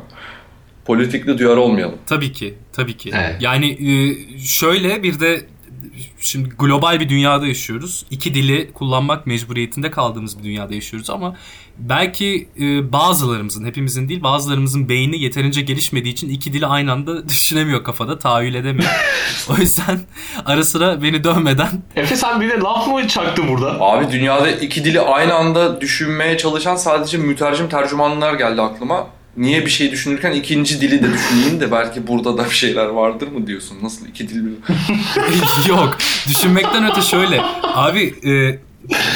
Politikli duyar olmayalım. Tabii ki, tabii ki. Evet. Yani e, şöyle bir de şimdi global bir dünyada yaşıyoruz. İki dili kullanmak mecburiyetinde kaldığımız bir dünyada yaşıyoruz ama belki e, bazılarımızın, hepimizin değil, bazılarımızın beyni yeterince gelişmediği için iki dili aynı anda düşünemiyor kafada, tahayyül edemiyor. o yüzden ara sıra beni dövmeden Efe sen bir de laf mı çaktın burada? Abi dünyada iki dili aynı anda düşünmeye çalışan sadece mütercim tercümanlar geldi aklıma. Niye bir şey düşünürken ikinci dili de düşüneyim de belki burada da bir şeyler vardır mı diyorsun? Nasıl iki dil bir... Yok. Düşünmekten öte şöyle. Abi e,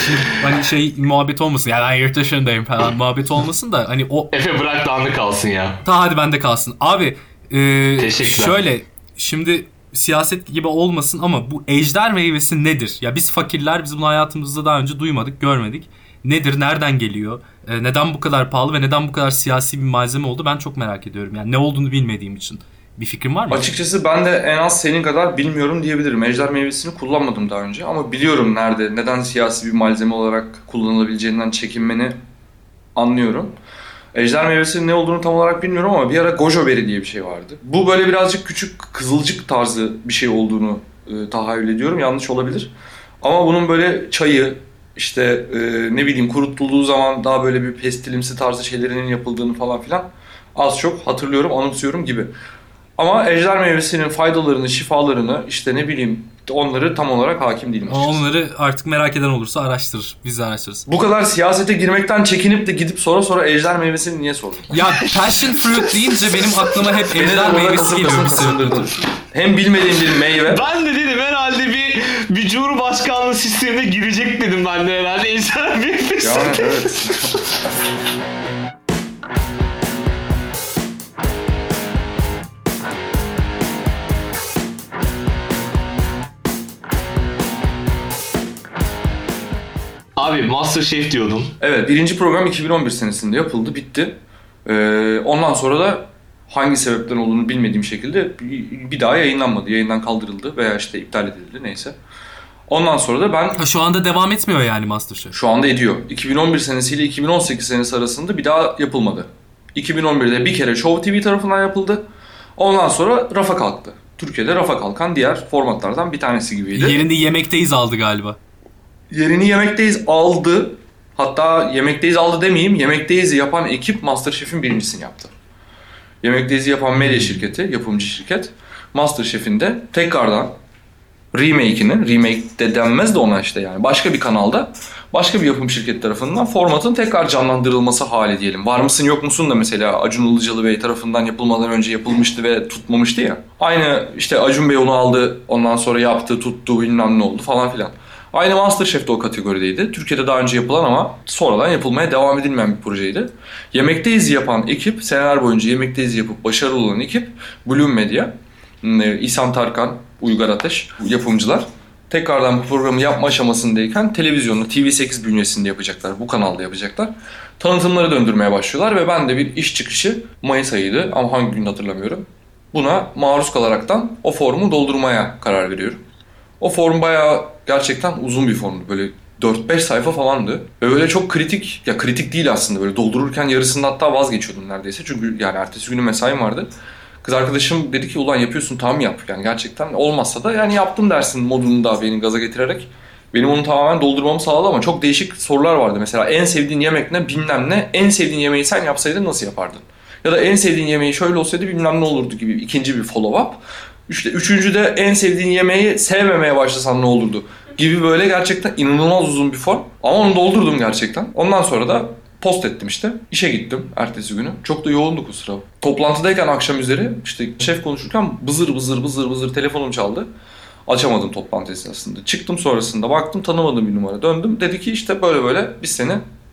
şimdi hani şey muhabbet olmasın. Yani ben yurt dışındayım falan muhabbet olmasın da hani o Efe bırak dağını kalsın ya. Ta hadi bende kalsın. Abi e, Teşekkürler. şöyle şimdi siyaset gibi olmasın ama bu ejder meyvesi nedir? Ya biz fakirler biz bunu hayatımızda daha önce duymadık, görmedik. Nedir? Nereden geliyor? E, neden bu kadar pahalı ve neden bu kadar siyasi bir malzeme oldu? Ben çok merak ediyorum. Yani ne olduğunu bilmediğim için. Bir fikrin var mı? Açıkçası ben de en az senin kadar bilmiyorum diyebilirim. Ejder meyvesini kullanmadım daha önce ama biliyorum nerede, neden siyasi bir malzeme olarak kullanılabileceğinden çekinmeni anlıyorum. Ejder meyvesinin ne olduğunu tam olarak bilmiyorum ama bir ara gojo beri diye bir şey vardı. Bu böyle birazcık küçük kızılcık tarzı bir şey olduğunu e, tahayyül ediyorum. Yanlış olabilir. Ama bunun böyle çayı, işte e, ne bileyim kurutulduğu zaman daha böyle bir pestilimsi tarzı şeylerinin yapıldığını falan filan az çok hatırlıyorum, anımsıyorum gibi. Ama ejder meyvesinin faydalarını, şifalarını işte ne bileyim onları tam olarak hakim değilim açıkçası. onları artık merak eden olursa araştırır. Biz de araştırırız. Bu kadar siyasete girmekten çekinip de gidip sonra sonra ejder meyvesini niye sordun? Ya passion fruit deyince benim aklıma hep ejder meyvesi geliyor. Hem bilmediğim bir meyve. Ben de dedim herhalde bir bir cumhurbaşkanlığı sistemine girecek dedim ben de herhalde. İnsan bir Yani evet. Abi Masterchef diyordun. Evet birinci program 2011 senesinde yapıldı bitti. Ee, ondan sonra da hangi sebepten olduğunu bilmediğim şekilde bir- bir daha yayınlanmadı. Yayından kaldırıldı veya işte iptal edildi neyse. Ondan sonra da ben Ha, şu anda devam etmiyor yani Masterchef. şu anda ediyor. 2011 senesiyle 2018 senesi arasında bir daha yapılmadı. 2011'de bir kere Show TV tarafından yapıldı. Ondan sonra rafa kalktı. Türkiye'de rafa kalkan diğer formatlardan bir tanesi gibiydi. Yerini yemekteyiz aldı galiba. Yerini Yemekteyiz aldı. Hatta Yemekteyiz aldı demeyeyim. Yemekteyiz yapan ekip Masterchef'in birincisini yaptı. Yemekteyiz yapan medya şirketi, yapımcı şirket. Masterchef'in de tekrardan remake'ini, remake de denmez de ona işte yani başka bir kanalda başka bir yapım şirketi tarafından formatın tekrar canlandırılması hali diyelim. Var mısın yok musun da mesela Acun Ilıcalı Bey tarafından yapılmadan önce yapılmıştı ve tutmamıştı ya. Aynı işte Acun Bey onu aldı ondan sonra yaptı tuttu bilmem ne oldu falan filan. Aynı Masterchef de o kategorideydi. Türkiye'de daha önce yapılan ama sonradan yapılmaya devam edilmeyen bir projeydi. Yemekteyiz yapan ekip, seneler boyunca Yemekteyiz yapıp başarılı olan ekip Bloom Media. Ee, İhsan Tarkan, Uygar Ateş yapımcılar. Tekrardan bu programı yapma aşamasındayken televizyonda TV8 bünyesinde yapacaklar. Bu kanalda yapacaklar. Tanıtımları döndürmeye başlıyorlar ve ben de bir iş çıkışı Mayıs ayıydı ama hangi gün hatırlamıyorum. Buna maruz kalaraktan o formu doldurmaya karar veriyorum. O form bayağı gerçekten uzun bir formdu. Böyle 4-5 sayfa falandı. Ve böyle çok kritik, ya kritik değil aslında böyle doldururken yarısında hatta vazgeçiyordum neredeyse. Çünkü yani ertesi günü mesaim vardı. Kız arkadaşım dedi ki ulan yapıyorsun tam yap. Yani gerçekten olmazsa da yani yaptım dersin modunda beni gaza getirerek. Benim onu tamamen doldurmamı sağladı ama çok değişik sorular vardı. Mesela en sevdiğin yemek ne bilmem ne. En sevdiğin yemeği sen yapsaydın nasıl yapardın? Ya da en sevdiğin yemeği şöyle olsaydı bilmem ne olurdu gibi ikinci bir follow up. İşte üçüncü de en sevdiğin yemeği sevmemeye başlasan ne olurdu? Gibi böyle gerçekten inanılmaz uzun bir form. Ama onu doldurdum gerçekten. Ondan sonra da post ettim işte. İşe gittim ertesi günü. Çok da yoğunduk o sıra. Toplantıdayken akşam üzeri işte şef konuşurken bızır bızır bızır bızır telefonum çaldı. Açamadım toplantı esnasında. Çıktım sonrasında baktım tanımadığım bir numara. Döndüm dedi ki işte böyle böyle biz seni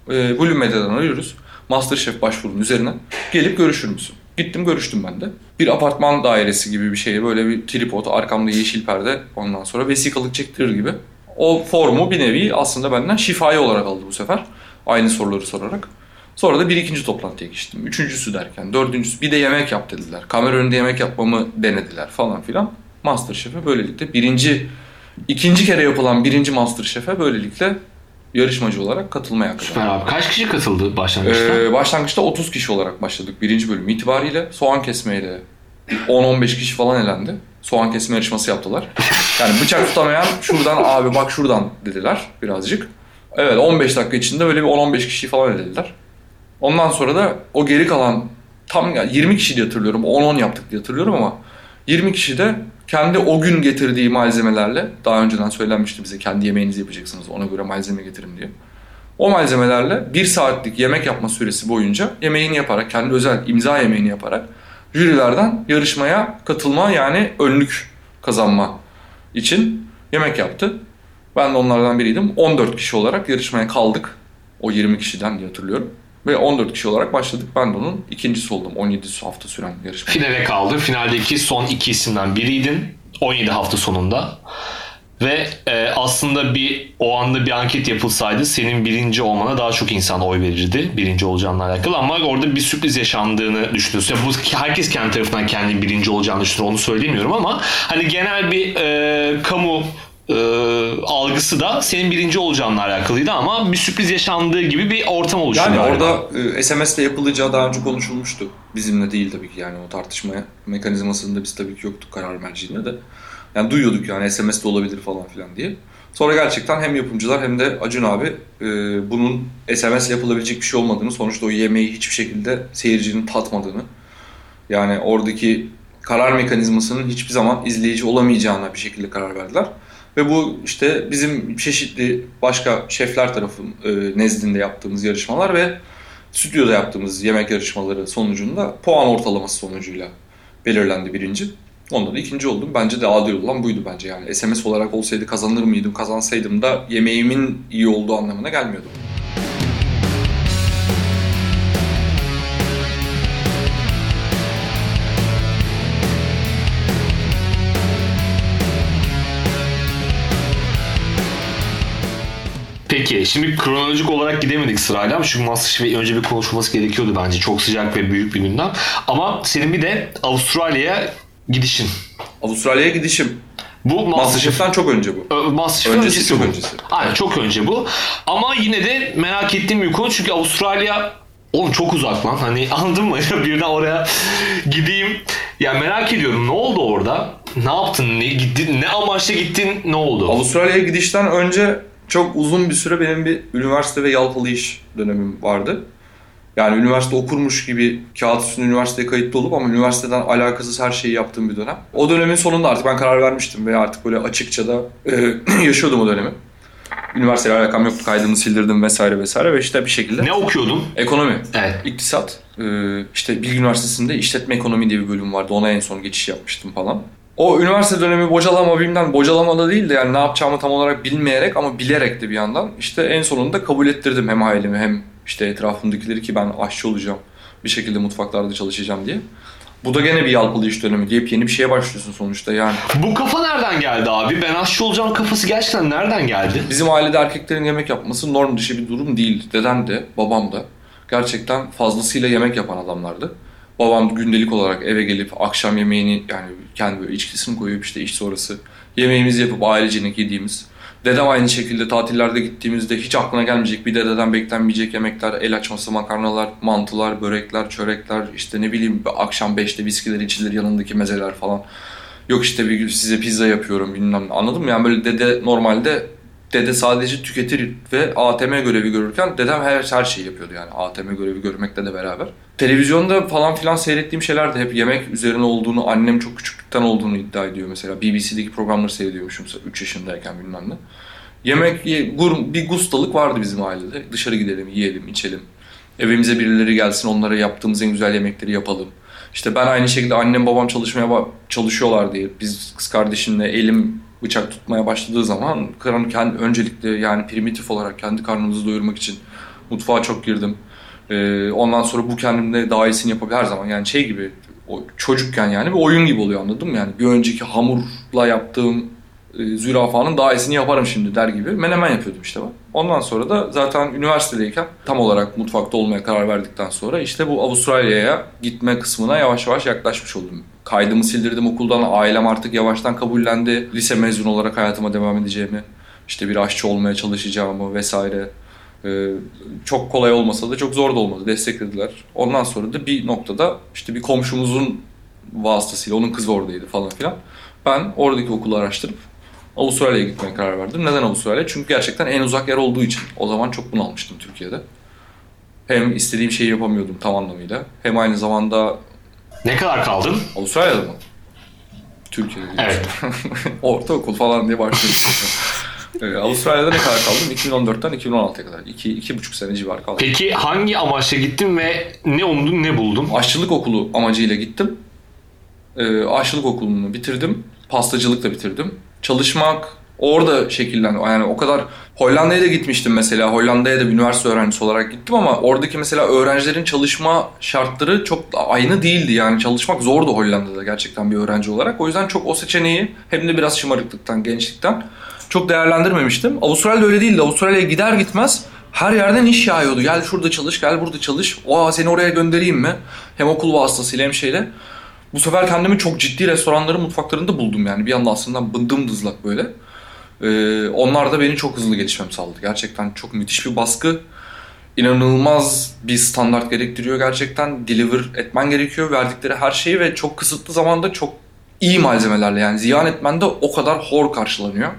e, Blue Medya'dan arıyoruz. Masterchef başvurunun üzerine. Gelip görüşür müsün? Gittim görüştüm ben de. Bir apartman dairesi gibi bir şeye böyle bir tripod, arkamda yeşil perde ondan sonra vesikalık çektirir gibi. O formu bir nevi aslında benden şifai olarak aldı bu sefer. Aynı soruları sorarak. Sonra da bir ikinci toplantıya geçtim. Üçüncüsü derken, dördüncüsü bir de yemek yap dediler. Kamera önünde yemek yapmamı denediler falan filan. Masterchef'e böylelikle birinci, ikinci kere yapılan birinci Masterchef'e böylelikle yarışmacı olarak katılmaya kadar. Süper abi. Kaç kişi katıldı başlangıçta? Ee, başlangıçta 30 kişi olarak başladık birinci bölüm itibariyle. Soğan kesmeyle 10-15 kişi falan elendi. Soğan kesme yarışması yaptılar. Yani bıçak tutamayan şuradan abi bak şuradan dediler birazcık. Evet 15 dakika içinde böyle bir 10-15 kişi falan elediler. Ondan sonra da o geri kalan tam yani 20 kişi diye hatırlıyorum. 10-10 yaptık diye hatırlıyorum ama 20 kişi de kendi o gün getirdiği malzemelerle daha önceden söylenmişti bize kendi yemeğinizi yapacaksınız ona göre malzeme getirin diye. O malzemelerle bir saatlik yemek yapma süresi boyunca yemeğini yaparak, kendi özel imza yemeğini yaparak jürilerden yarışmaya katılma yani önlük kazanma için yemek yaptı. Ben de onlardan biriydim. 14 kişi olarak yarışmaya kaldık. O 20 kişiden diye hatırlıyorum. Ve 14 kişi olarak başladık. Ben de onun ikincisi oldum. 17 hafta süren yarışma. Finale kaldı. Finaldeki son iki isimden biriydin. 17 hafta sonunda. Ve e, aslında bir o anda bir anket yapılsaydı senin birinci olmana daha çok insan oy verirdi. Birinci olacağınla alakalı ama orada bir sürpriz yaşandığını düşünüyorsun. Yani bu herkes kendi tarafından kendi birinci olacağını düşünüyor onu söylemiyorum ama hani genel bir e, kamu e, algısı da senin birinci olacağınla alakalıydı ama bir sürpriz yaşandığı gibi bir ortam oluştu. Yani galiba. orada e, SMS'le yapılacağı daha önce konuşulmuştu. Bizimle değil tabii ki yani o tartışmaya mekanizmasında biz tabii ki yoktuk karar merciinde de. Yani duyuyorduk yani SMS'de olabilir falan filan diye. Sonra gerçekten hem yapımcılar hem de Acun abi e, bunun SMS yapılabilecek bir şey olmadığını, sonuçta o yemeği hiçbir şekilde seyircinin tatmadığını, yani oradaki karar mekanizmasının hiçbir zaman izleyici olamayacağına bir şekilde karar verdiler. Ve bu işte bizim çeşitli başka şefler tarafın e, nezdinde yaptığımız yarışmalar ve stüdyoda yaptığımız yemek yarışmaları sonucunda puan ortalaması sonucuyla belirlendi birinci. Onda da ikinci oldum. Bence de adil olan buydu bence yani. SMS olarak olsaydı kazanır mıydım, kazansaydım da yemeğimin iyi olduğu anlamına gelmiyordu. Peki şimdi kronolojik olarak gidemedik sırayla ama çünkü Masterchef'e önce bir konuşulması gerekiyordu bence. Çok sıcak ve büyük bir gündem. Ama senin bir de Avustralya'ya gidişin. Avustralya'ya gidişim. Bu Masterchef Masterchef'ten çok önce bu. Ö- Masterchef Öncesi, öncesi, çok bu. öncesi. Aynen çok önce bu. Ama yine de merak ettiğim bir konu çünkü Avustralya Oğlum çok uzak lan. Hani anladın mı? Birden oraya gideyim. Ya merak ediyorum ne oldu orada? Ne yaptın? Ne gittin? Ne amaçla gittin? Ne oldu? Avustralya'ya gidişten önce çok uzun bir süre benim bir üniversite ve yalpalayış dönemim vardı. Yani üniversite okurmuş gibi kağıt üstünde üniversiteye kayıtlı olup ama üniversiteden alakasız her şeyi yaptığım bir dönem. O dönemin sonunda artık ben karar vermiştim ve artık böyle açıkça da e, yaşıyordum o dönemi. Üniversiteyle alakam yoktu. Kaydımı sildirdim vesaire vesaire ve işte bir şekilde. Ne okuyordun? Ekonomi. Evet. İktisat. E, işte Bilgi Üniversitesi'nde işletme ekonomi diye bir bölüm vardı. Ona en son geçiş yapmıştım falan. O üniversite dönemi bocalama bilmem bocalama da değil de yani ne yapacağımı tam olarak bilmeyerek ama bilerek de bir yandan işte en sonunda kabul ettirdim hem ailemi hem işte etrafımdakileri ki ben aşçı olacağım. Bir şekilde mutfaklarda çalışacağım diye. Bu da gene bir yalpalı iş dönemi. Yepyeni bir şeye başlıyorsun sonuçta yani. Bu kafa nereden geldi abi? Ben aşçı olacağım kafası gerçekten nereden geldi? Bizim ailede erkeklerin yemek yapması norm dışı bir durum değil. Dedem de babam da gerçekten fazlasıyla yemek yapan adamlardı. Babam gündelik olarak eve gelip akşam yemeğini yani kendi böyle içkisini koyup işte iş sonrası yemeğimizi yapıp ailecenek yediğimiz. Dedem aynı şekilde tatillerde gittiğimizde hiç aklına gelmeyecek bir dededen beklenmeyecek yemekler, el açması makarnalar, mantılar, börekler, çörekler, işte ne bileyim akşam 5'te viskiler içilir yanındaki mezeler falan. Yok işte bir gün size pizza yapıyorum bilmem. Anladın mı? Yani böyle dede normalde dede sadece tüketir ve ATM görevi görürken dedem her, her şeyi yapıyordu yani ATM görevi görmekle de beraber. Televizyonda falan filan seyrettiğim şeyler de hep yemek üzerine olduğunu, annem çok küçüklükten olduğunu iddia ediyor mesela. BBC'deki programları seyrediyormuşum 3 yaşındayken bilmem ne. Yemek, bir gustalık vardı bizim ailede. Dışarı gidelim, yiyelim, içelim. Evimize birileri gelsin, onlara yaptığımız en güzel yemekleri yapalım. İşte ben aynı şekilde annem babam çalışmaya çalışıyorlar diye biz kız kardeşimle elim bıçak tutmaya başladığı zaman kıran kendi öncelikle yani primitif olarak kendi karnımızı doyurmak için mutfağa çok girdim. Ee, ondan sonra bu kendimde daha iyisini yapabilir her zaman yani şey gibi o çocukken yani bir oyun gibi oluyor anladın mı? Yani bir önceki hamurla yaptığım zürafanın daha iyisini yaparım şimdi der gibi menemen yapıyordum işte ben. Ondan sonra da zaten üniversitedeyken tam olarak mutfakta olmaya karar verdikten sonra işte bu Avustralya'ya gitme kısmına yavaş yavaş yaklaşmış oldum. Kaydımı sildirdim okuldan, ailem artık yavaştan kabullendi. Lise mezun olarak hayatıma devam edeceğimi, işte bir aşçı olmaya çalışacağımı vesaire. Ee, çok kolay olmasa da çok zor da olmadı. Desteklediler. Ondan sonra da bir noktada işte bir komşumuzun vasıtasıyla onun kızı oradaydı falan filan. Ben oradaki okulu araştırıp Avustralya'ya gitmeye karar verdim. Neden Avustralya? Çünkü gerçekten en uzak yer olduğu için. O zaman çok bunalmıştım Türkiye'de. Hem istediğim şeyi yapamıyordum tam anlamıyla. Hem aynı zamanda... Ne kadar kaldın? Avustralya'da mı? Türkiye'de. Evet. Ortaokul falan diye başlıyorsun. Ee, Avustralya'da ne kadar kaldım? 2014'ten 2016'ya kadar. 2 iki, buçuk sene civarı kaldım. Peki hangi amaçla gittin ve ne umdun ne buldun? Aşçılık okulu amacıyla gittim. Ee, aşçılık okulunu bitirdim. Pastacılık da bitirdim çalışmak orada şekillendi. Yani o kadar Hollanda'ya da gitmiştim mesela. Hollanda'ya da üniversite öğrencisi olarak gittim ama oradaki mesela öğrencilerin çalışma şartları çok aynı değildi. Yani çalışmak zordu Hollanda'da gerçekten bir öğrenci olarak. O yüzden çok o seçeneği hem de biraz şımarıklıktan, gençlikten çok değerlendirmemiştim. Avustralya'da öyle değildi. Avustralya'ya gider gitmez her yerden iş yağıyordu. Gel şurada çalış, gel burada çalış. Oha seni oraya göndereyim mi? Hem okul vasıtasıyla hem şeyle. Bu sefer kendimi çok ciddi restoranların mutfaklarında buldum yani. Bir anda aslında bındım dızlak böyle. Ee, onlar da beni çok hızlı gelişmem sağladı. Gerçekten çok müthiş bir baskı. İnanılmaz bir standart gerektiriyor gerçekten. Deliver etmen gerekiyor verdikleri her şeyi ve çok kısıtlı zamanda çok iyi malzemelerle yani ziyan etmen de o kadar hor karşılanıyor.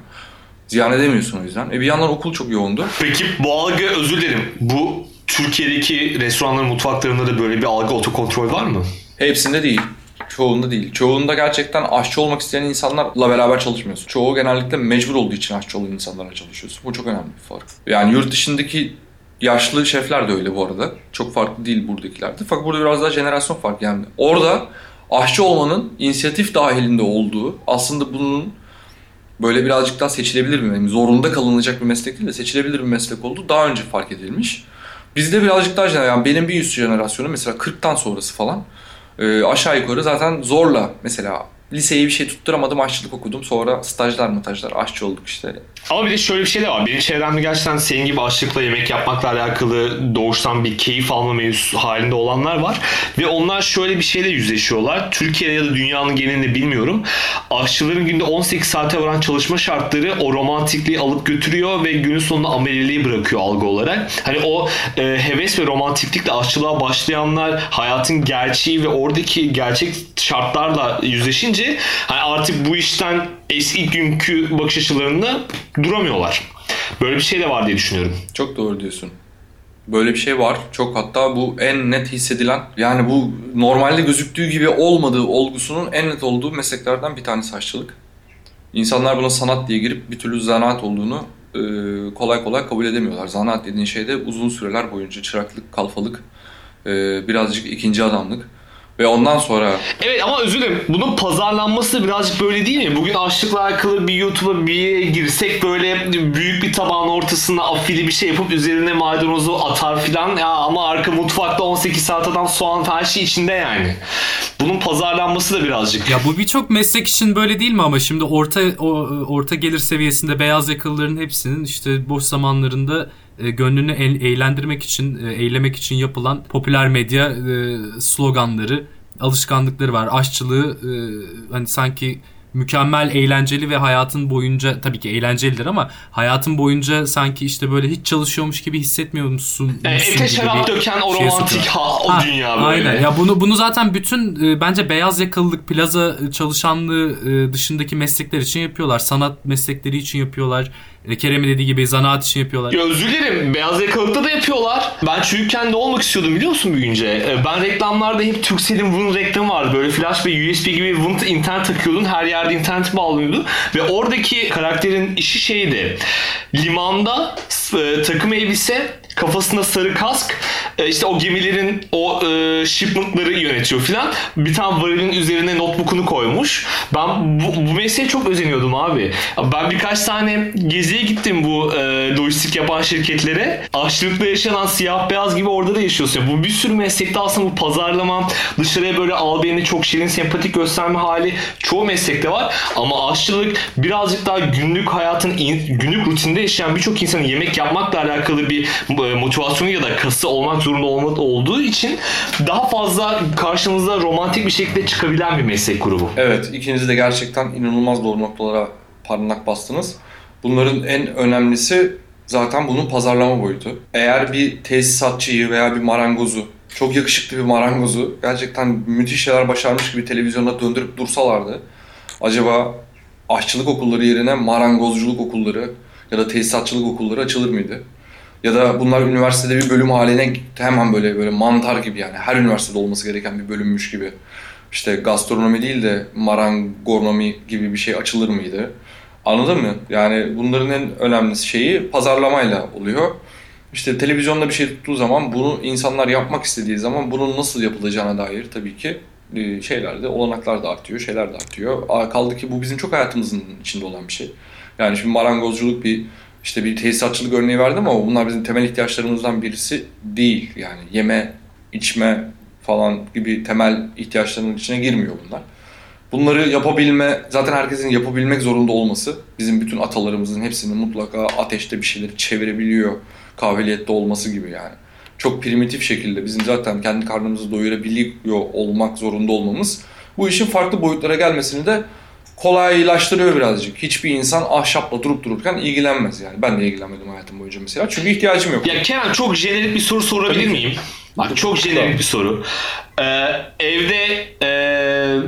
Ziyan edemiyorsun o yüzden. E bir yandan okul çok yoğundu. Peki bu algı özür dilerim. Bu Türkiye'deki restoranların mutfaklarında da böyle bir algı otokontrol var mı? Hepsinde değil. Çoğunda değil. Çoğunda gerçekten aşçı olmak isteyen insanlarla beraber çalışmıyorsun. Çoğu genellikle mecbur olduğu için aşçı olan insanlarla çalışıyorsun. Bu çok önemli bir fark. Yani yurt dışındaki yaşlı şefler de öyle bu arada. Çok farklı değil buradakilerde. Fakat burada biraz daha jenerasyon farkı yani. Orada aşçı olmanın inisiyatif dahilinde olduğu aslında bunun böyle birazcık daha seçilebilir bir, zorunda kalınacak bir meslek değil de seçilebilir bir meslek olduğu daha önce fark edilmiş. Bizde birazcık daha yani benim bir üst jenerasyonu mesela 40'tan sonrası falan e, aşağı yukarı zaten zorla mesela liseyi bir şey tutturamadım aşçılık okudum. Sonra stajlar montajlar aşçı olduk işte. Ama bir de şöyle bir şey de var. Benim çevremde gerçekten senin gibi aşçılıkla yemek yapmakla alakalı doğuştan bir keyif alma mevzusu halinde olanlar var. Ve onlar şöyle bir şeyle yüzleşiyorlar. Türkiye'de ya da dünyanın genelinde bilmiyorum. Aşçıların günde 18 saate varan çalışma şartları o romantikliği alıp götürüyor ve günün sonunda ameliliği bırakıyor algı olarak. Hani o e, heves ve romantiklikle aşçılığa başlayanlar hayatın gerçeği ve oradaki gerçek şartlarla yüzleşince hani artık bu işten eski günkü bakış açılarında duramıyorlar. Böyle bir şey de var diye düşünüyorum. Çok doğru diyorsun. Böyle bir şey var. Çok hatta bu en net hissedilen yani bu normalde gözüktüğü gibi olmadığı olgusunun en net olduğu mesleklerden bir tanesi aşçılık. İnsanlar buna sanat diye girip bir türlü zanaat olduğunu e, kolay kolay kabul edemiyorlar. Zanaat dediğin şey de uzun süreler boyunca çıraklık, kalfalık, e, birazcık ikinci adamlık. Ve ondan sonra... Evet ama özür dilerim. Bunun pazarlanması birazcık böyle değil mi? Bugün açlıkla alakalı bir YouTube'a bir yere girsek böyle büyük bir tabağın ortasına afili bir şey yapıp üzerine maydanozu atar filan. Ya ama arka mutfakta 18 saat adam soğan her şey içinde yani. Bunun pazarlanması da birazcık. Ya bu birçok meslek için böyle değil mi ama şimdi orta orta gelir seviyesinde beyaz yakalıların hepsinin işte boş zamanlarında gönlünü eğlendirmek için, e, eylemek için yapılan popüler medya e, sloganları, alışkanlıkları var. Aşçılığı hani sanki mükemmel eğlenceli ve hayatın boyunca tabii ki eğlencelidir ama hayatın boyunca sanki işte böyle hiç çalışıyormuş gibi hissetmiyor musun? E, ete şarap döken o şey romantik ha, o ha, dünya böyle. Aynen. Ya bunu bunu zaten bütün e, bence beyaz yakalılık, plaza çalışanlığı e, dışındaki meslekler için yapıyorlar. Sanat meslekleri için yapıyorlar. E, Kerem'in dediği gibi zanaat için yapıyorlar. Ya özür dilerim. Beyaz yakalıkta da yapıyorlar. Ben çocukken de olmak istiyordum biliyor musun büyüyünce? E, ben reklamlarda hep Turkcell'in Wun reklamı vardı. Böyle flash ve USB gibi Wun internet takıyordun. Her yerde internet bağlanıyordu. Ve oradaki karakterin işi şeydi. Limanda e, takım elbise kafasında sarı kask e, işte o gemilerin o e, shipmentları yönetiyor filan. Bir tane varilin üzerine notebook'unu koymuş. Ben bu, bu mesleğe çok özeniyordum abi. Ben birkaç tane geziye gittim bu e, lojistik yapan şirketlere. Aşçılıkta yaşanan siyah beyaz gibi orada da yaşıyorsun. Bu bir sürü meslekte aslında bu pazarlama, dışarıya böyle al beni çok şirin sempatik gösterme hali çoğu meslekte var. Ama aşçılık birazcık daha günlük hayatın günlük rutinde yaşayan birçok insanın yemek yapmakla alakalı bir e, motivasyonu ya da kası olmak zorunda olmadığı olduğu için daha fazla karşımıza romantik bir şekilde çıkabilen bir meslek grubu. Evet, ikiniz de gerçekten inanılmaz doğru noktalara parmak bastınız. Bunların en önemlisi zaten bunun pazarlama boyutu. Eğer bir tesisatçıyı veya bir marangozu, çok yakışıklı bir marangozu gerçekten müthiş şeyler başarmış gibi televizyonda döndürüp dursalardı acaba aşçılık okulları yerine marangozculuk okulları ya da tesisatçılık okulları açılır mıydı? Ya da bunlar üniversitede bir bölüm haline hemen böyle böyle mantar gibi yani her üniversitede olması gereken bir bölümmüş gibi. İşte gastronomi değil de marangonomi gibi bir şey açılır mıydı? Anladın mı? Yani bunların en önemli şeyi pazarlamayla oluyor. İşte televizyonda bir şey tuttuğu zaman bunu insanlar yapmak istediği zaman bunun nasıl yapılacağına dair tabii ki e, şeylerde olanaklar da artıyor, şeyler de artıyor. Kaldı ki bu bizim çok hayatımızın içinde olan bir şey. Yani şimdi marangozculuk bir işte bir tesisatçılık örneği verdim ama bunlar bizim temel ihtiyaçlarımızdan birisi değil. Yani yeme, içme falan gibi temel ihtiyaçlarının içine girmiyor bunlar. Bunları yapabilme, zaten herkesin yapabilmek zorunda olması, bizim bütün atalarımızın hepsinin mutlaka ateşte bir şeyleri çevirebiliyor kabiliyette olması gibi yani. Çok primitif şekilde bizim zaten kendi karnımızı doyurabiliyor olmak zorunda olmamız bu işin farklı boyutlara gelmesini de kolaylaştırıyor birazcık. Hiçbir insan ahşapla durup dururken ilgilenmez yani. Ben de ilgilenmedim hayatım boyunca mesela. Çünkü ihtiyacım yok. Ya Kenan çok jenerik bir soru sorabilir miyim? Bak çok jenerik bir soru. Ee, evde e,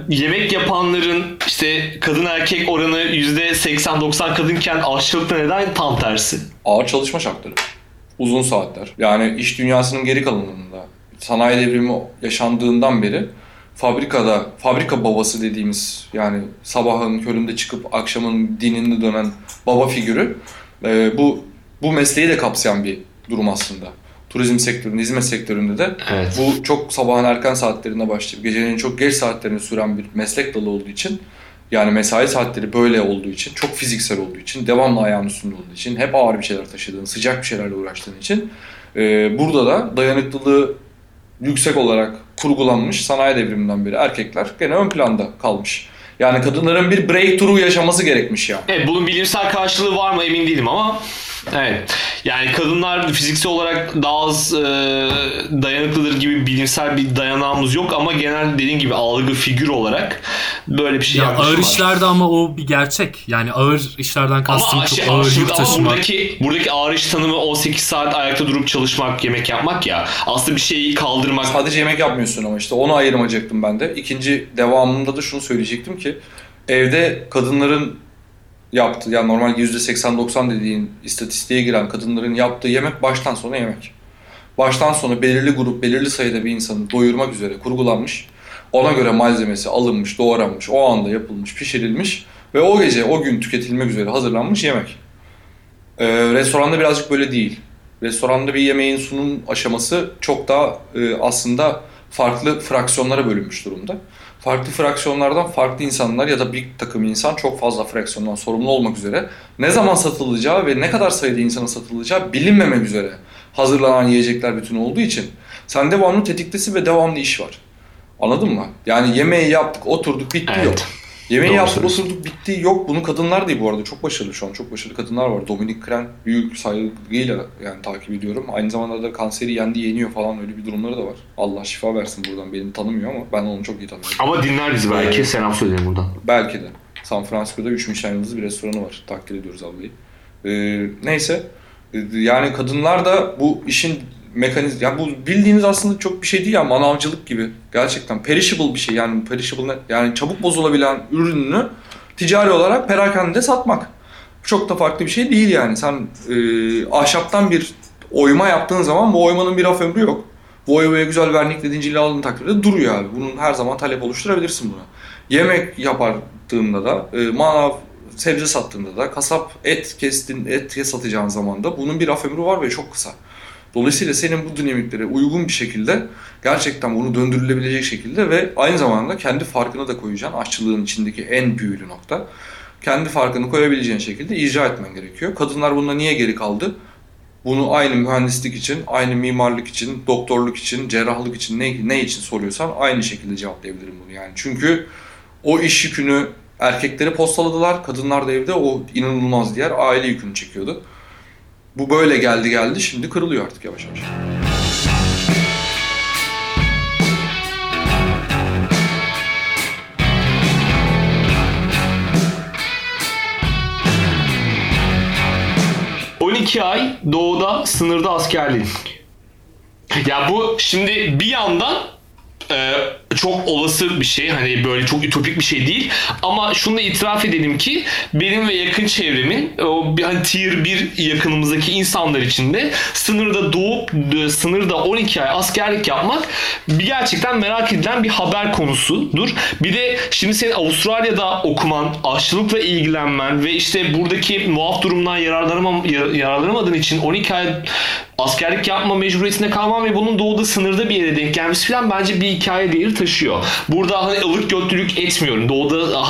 yemek yapanların işte kadın erkek oranı %80-90 kadınken aşçılıkta neden tam tersi? Ağır çalışma şartları. Uzun saatler. Yani iş dünyasının geri kalanında sanayi devrimi yaşandığından beri fabrikada, fabrika babası dediğimiz yani sabahın köründe çıkıp akşamın dininde dönen baba figürü e, bu bu mesleği de kapsayan bir durum aslında. Turizm sektöründe, hizmet sektöründe de evet. bu çok sabahın erken saatlerinde başlayıp gecenin çok geç saatlerini süren bir meslek dalı olduğu için yani mesai saatleri böyle olduğu için, çok fiziksel olduğu için, devamlı ayağın üstünde olduğu için, hep ağır bir şeyler taşıdığın, sıcak bir şeylerle uğraştığın için e, burada da dayanıklılığı yüksek olarak kurgulanmış sanayi devriminden beri erkekler gene ön planda kalmış. Yani kadınların bir breakthrough yaşaması gerekmiş ya. Evet bunun bilimsel karşılığı var mı emin değilim ama evet. Yani kadınlar fiziksel olarak daha az e, dayanıklıdır gibi bilimsel bir dayanağımız yok ama genel dediğin gibi algı figür olarak böyle bir şey Ya ağır var. işlerde ama o bir gerçek. Yani ağır işlerden kastım Ama, çok şey, ağır yük taşımak. buradaki, buradaki ağır iş tanımı 18 saat ayakta durup çalışmak, yemek yapmak ya. Aslında bir şeyi kaldırmak. Sadece yemek yapmıyorsun ama işte onu ayırmayacaktım ben de. İkinci devamında da şunu söyleyecektim ki evde kadınların yaptığı yani normal %80-90 dediğin istatistiğe giren kadınların yaptığı yemek baştan sona yemek. Baştan sona belirli grup, belirli sayıda bir insanı doyurmak üzere kurgulanmış. Ona göre malzemesi alınmış, doğranmış, o anda yapılmış, pişirilmiş ve o gece, o gün tüketilmek üzere hazırlanmış yemek. Ee, restoranda birazcık böyle değil. Restoranda bir yemeğin sunum aşaması çok daha e, aslında farklı fraksiyonlara bölünmüş durumda. Farklı fraksiyonlardan farklı insanlar ya da bir takım insan çok fazla fraksiyondan sorumlu olmak üzere ne zaman satılacağı ve ne kadar sayıda insana satılacağı bilinmemek üzere hazırlanan yiyecekler bütün olduğu için sen devamlı tetiktesi ve devamlı iş var. Anladın mı? Yani yemeği yaptık, oturduk, bitti Evet. yok. Yemeği söylüyorsun. oturduk, bitti yok. Bunu kadınlar değil bu arada. Çok başarılı şu an. Çok başarılı kadınlar var. Dominic Kren büyük saygıyla yani takip ediyorum. Aynı zamanda da kanseri yendi, yeniyor falan öyle bir durumları da var. Allah şifa versin buradan. Beni tanımıyor ama ben onu çok iyi tanıyorum. Ama dinler bizi belki. Selam söyleyelim buradan. Belki de. San Francisco'da 3 Michelin yıldızlı bir restoranı var. Takdir ediyoruz ablayı. Ee, neyse. Ee, Yani kadınlar da bu işin mekanizm... Ya bu bildiğiniz aslında çok bir şey değil ya. Manavcılık gibi. Gerçekten perishable bir şey. Yani perishable ne? Yani çabuk bozulabilen ürününü ticari olarak perakende satmak. Çok da farklı bir şey değil yani. Sen e, ahşaptan bir oyma yaptığın zaman bu oymanın bir raf ömrü yok. Bu oymaya güzel verniklediğin cilaladığın takdirde duruyor abi. Bunun her zaman talep oluşturabilirsin buna. Yemek yapardığında da, e, manav sebze sattığında da, kasap et kestin, et satacağın zaman da bunun bir raf ömrü var ve çok kısa. Dolayısıyla senin bu dinamiklere uygun bir şekilde gerçekten bunu döndürülebilecek şekilde ve aynı zamanda kendi farkını da koyacaksın. Aşçılığın içindeki en büyülü nokta. Kendi farkını koyabileceğin şekilde icra etmen gerekiyor. Kadınlar bunda niye geri kaldı? Bunu aynı mühendislik için, aynı mimarlık için, doktorluk için, cerrahlık için ne, ne için soruyorsan aynı şekilde cevaplayabilirim bunu yani. Çünkü o iş yükünü erkekleri postaladılar, kadınlar da evde o inanılmaz diğer aile yükünü çekiyordu. Bu böyle geldi geldi şimdi kırılıyor artık yavaş yavaş. Hı. 12 ay doğuda sınırda askerliğin. Ya bu şimdi bir yandan e, çok olası bir şey hani böyle çok ütopik bir şey değil ama şunu da itiraf edelim ki benim ve yakın çevremin o bir hani tier 1 yakınımızdaki insanlar için de sınırda doğup e, sınırda 12 ay askerlik yapmak bir gerçekten merak edilen bir haber konusudur. Bir de şimdi senin Avustralya'da okuman, aşçılıkla ilgilenmen ve işte buradaki muaf durumdan yararlanamam, yar- yararlanamadığın için 12 ay askerlik yapma mecburiyetinde kalman ve bunun doğuda sınırda bir yere denk gelmesi falan bence bir hikaye değeri taşıyor. Burada hani ılık götlülük etmiyorum. Doğuda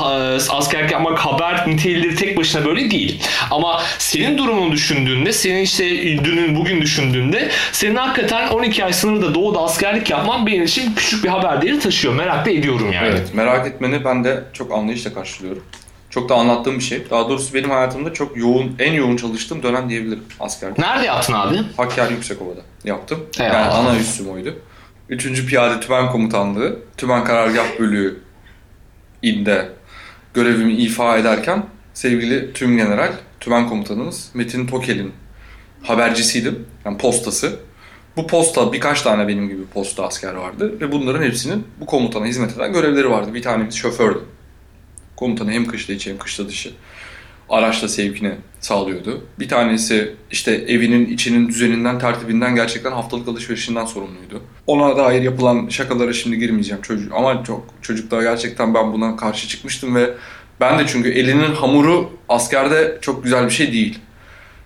askerlik yapmak haber niteliği tek başına böyle değil. Ama senin durumunu düşündüğünde, senin işte dünün bugün düşündüğünde senin hakikaten 12 ay sınırda doğuda askerlik yapman benim için küçük bir haber değeri taşıyor. Merak da ediyorum yani. Evet, merak etmeni ben de çok anlayışla karşılıyorum. Çok da anlattığım bir şey. Daha doğrusu benim hayatımda çok yoğun, en yoğun çalıştığım dönem diyebilirim askerde. Nerede yaptın abi? Hakkari Yüksekova'da yaptım. Eyvallah. Yani ana üssüm oydu. Üçüncü Piyade Tümen Komutanlığı, Tümen Karargah Bölüğü inde görevimi ifa ederken sevgili Tüm General, Tümen Komutanımız Metin Tokel'in habercisiydim. Yani postası. Bu posta birkaç tane benim gibi posta asker vardı ve bunların hepsinin bu komutana hizmet eden görevleri vardı. Bir tanemiz şofördü. Komutanı hem kışla içi hem kışla dışı araçla sevkini sağlıyordu. Bir tanesi işte evinin içinin düzeninden, tertibinden gerçekten haftalık alışverişinden sorumluydu. Ona dair yapılan şakalara şimdi girmeyeceğim çocuk ama çok çocukluğa gerçekten ben buna karşı çıkmıştım ve ben de çünkü elinin hamuru askerde çok güzel bir şey değil.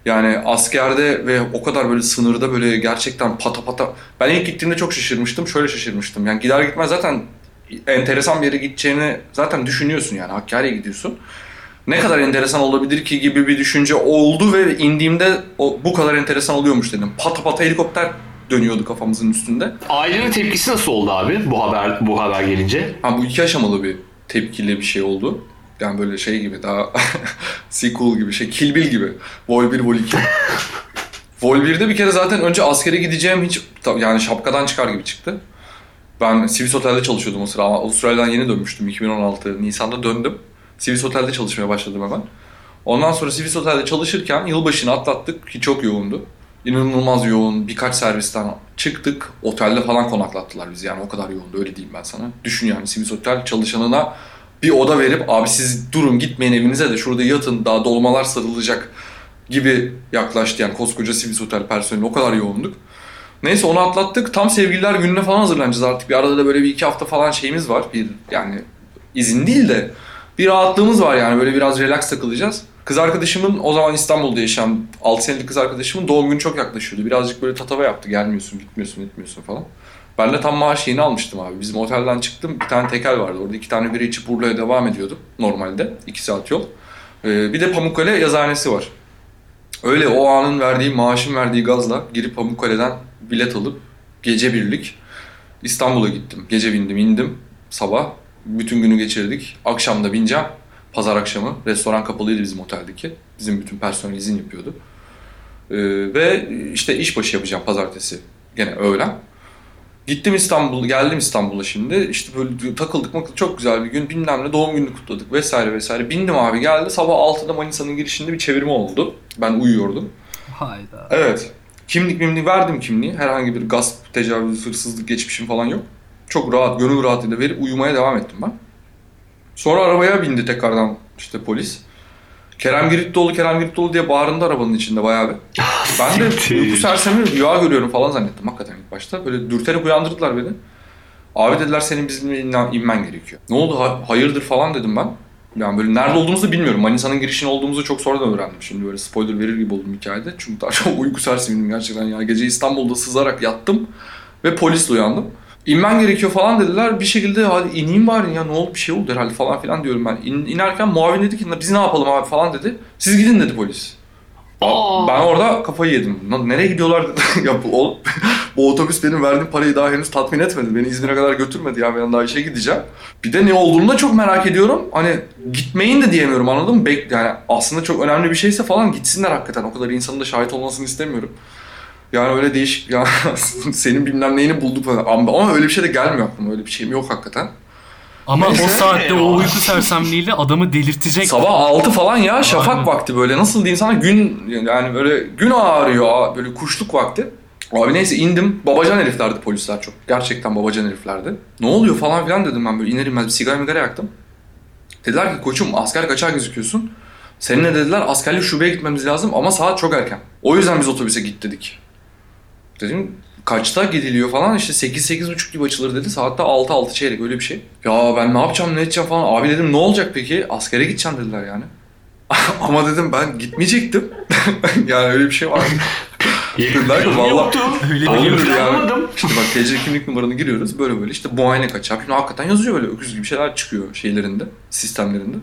Yani askerde ve o kadar böyle sınırda böyle gerçekten pata pata. Ben ilk gittiğimde çok şaşırmıştım. Şöyle şaşırmıştım. Yani gider gitmez zaten enteresan bir yere gideceğini zaten düşünüyorsun yani. Hakkari'ye gidiyorsun. Ne kadar enteresan olabilir ki gibi bir düşünce oldu ve indiğimde o, bu kadar enteresan oluyormuş dedim. Pata pata helikopter dönüyordu kafamızın üstünde. Ailenin tepkisi nasıl oldu abi bu haber bu haber gelince? Ha, bu iki aşamalı bir tepkili bir şey oldu. Yani böyle şey gibi daha sequel gibi şey Kill Bill gibi. Vol 1 Vol 2. Vol 1'de bir kere zaten önce askere gideceğim hiç yani şapkadan çıkar gibi çıktı. Ben Sivis Otel'de çalışıyordum o sıra ama Avustralya'dan yeni dönmüştüm 2016 Nisan'da döndüm. Sivis Otel'de çalışmaya başladım hemen. Ondan sonra Sivis Otel'de çalışırken yılbaşını atlattık ki çok yoğundu. İnanılmaz yoğun birkaç servisten çıktık. Otelde falan konaklattılar bizi yani o kadar yoğundu öyle diyeyim ben sana. Düşün yani Sivis Otel çalışanına bir oda verip abi siz durun gitmeyin evinize de şurada yatın daha dolmalar sarılacak gibi yaklaştı yani koskoca Sivis Otel personeli o kadar yoğunduk. Neyse onu atlattık. Tam sevgililer gününe falan hazırlanacağız artık. Bir arada da böyle bir iki hafta falan şeyimiz var. Bir yani izin değil de bir rahatlığımız var yani böyle biraz relax takılacağız. Kız arkadaşımın o zaman İstanbul'da yaşayan 6 senelik kız arkadaşımın doğum günü çok yaklaşıyordu. Birazcık böyle tatava yaptı. Gelmiyorsun, gitmiyorsun, gitmiyorsun falan. Ben de tam maaş yeni almıştım abi. Bizim otelden çıktım. Bir tane tekel vardı. Orada iki tane biri içip Urla'ya devam ediyordum normalde. 2 saat yol. Ee, bir de Pamukkale yazıhanesi var. Öyle o anın verdiği, maaşın verdiği gazla girip Pamukkale'den bilet alıp gece birlik İstanbul'a gittim. Gece bindim, indim sabah. Bütün günü geçirdik. Akşam da bineceğim. Pazar akşamı. Restoran kapalıydı bizim oteldeki. Bizim bütün personel izin yapıyordu. Ee, ve işte işbaşı yapacağım pazartesi. Gene öğlen. Gittim İstanbul, geldim İstanbul'a şimdi. İşte böyle takıldık makıldık çok güzel bir gün. Bilmem ne doğum gününü kutladık vesaire vesaire. Bindim abi geldi. Sabah 6'da Manisa'nın girişinde bir çevirme oldu. Ben uyuyordum. Hayda. Evet. Kimlik mimlik verdim kimliği. Herhangi bir gasp, tecavüz, hırsızlık geçmişim falan yok. Çok rahat, gönül rahatlığıyla verip uyumaya devam ettim ben. Sonra arabaya bindi tekrardan işte polis. Kerem Girittoğlu, Kerem Girittoğlu diye bağırındı arabanın içinde bayağı bir. Ben de uyku sersemi rüya görüyorum falan zannettim hakikaten ilk başta. Böyle dürterek uyandırdılar beni. Abi dediler senin bizimle inmen- gerekiyor. Ne oldu ha- hayırdır falan dedim ben. Yani böyle nerede olduğumuzu bilmiyorum. Manisa'nın girişinde olduğumuzu çok sonradan öğrendim. Şimdi böyle spoiler verir gibi oldum hikayede. Çünkü daha çok uyku sersemiydim gerçekten ya. Gece İstanbul'da sızarak yattım ve polisle uyandım. İnmen gerekiyor falan dediler. Bir şekilde hadi ineyim bari ya ne oldu bir şey oldu herhalde falan filan diyorum ben. İn, inerken muavin dedi ki biz ne yapalım abi falan dedi. Siz gidin dedi polis. Aa. Ben orada kafayı yedim. Lan Nereye gidiyorlar ya bu, o- bu otobüs benim verdiğim parayı daha henüz tatmin etmedi. Beni İzmir'e kadar götürmedi ya ben daha işe gideceğim. Bir de ne olduğunu da çok merak ediyorum. Hani gitmeyin de diyemiyorum anladın mı? Bek yani aslında çok önemli bir şeyse falan gitsinler hakikaten. O kadar insanın da şahit olmasını istemiyorum. Yani öyle değişik ya senin bilmem neyini bulduk falan. Ama öyle bir şey de gelmiyor aklıma. Öyle bir şeyim yok hakikaten. Ama Neyse. o saatte o uyku sersemliğiyle adamı delirtecek. Sabah 6 falan ya şafak Aynen. vakti böyle nasıl diyeyim sana gün yani böyle gün ağrıyor böyle kuşluk vakti. Abi neyse indim babacan heriflerdi polisler çok gerçekten babacan heriflerdi. Ne oluyor falan filan dedim ben böyle inerim ben bir sigara migara yaktım. Dediler ki koçum asker kaçar gözüküyorsun. Seninle dediler askerlik şubeye gitmemiz lazım ama saat çok erken. O yüzden biz otobüse git dedik. Dedim kaçta gidiliyor falan işte 8-8.30 gibi açılır dedi. Saatte 6-6 çeyrek öyle bir şey. Ya ben ne yapacağım ne edeceğim falan. Abi dedim ne olacak peki? Askere gideceğim dediler yani. Ama dedim ben gitmeyecektim. yani öyle bir şey var. Dediler ki valla olur yani. İşte bak TC kimlik numaranı giriyoruz böyle böyle işte muayene kaçak. Şimdi hakikaten yazıyor böyle öküz gibi şeyler çıkıyor şeylerinde, sistemlerinde.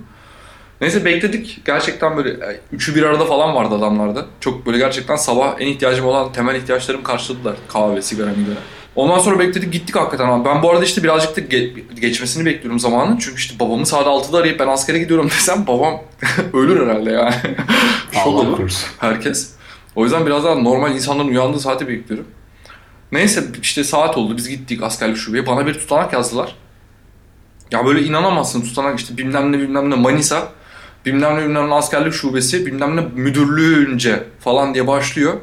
Neyse bekledik. Gerçekten böyle e, üçü bir arada falan vardı adamlarda. Çok böyle gerçekten sabah en ihtiyacım olan temel ihtiyaçlarımı karşıladılar. Kahve, sigara, migara. Ondan sonra bekledik gittik hakikaten. Ben bu arada işte birazcık da ge- geçmesini bekliyorum zamanın. Çünkü işte babamı saat 6'da arayıp ben askere gidiyorum desem babam ölür herhalde yani. Şok olur herkes. O yüzden biraz daha normal insanların uyandığı saati bekliyorum. Neyse işte saat oldu biz gittik askerlik şubeye. Bana bir tutanak yazdılar. Ya böyle inanamazsın tutanak işte bilmem ne bilmem ne Manisa. Bilmem ne bilmem ne askerlik şubesi bilmem ne müdürlüğünce falan diye başlıyor.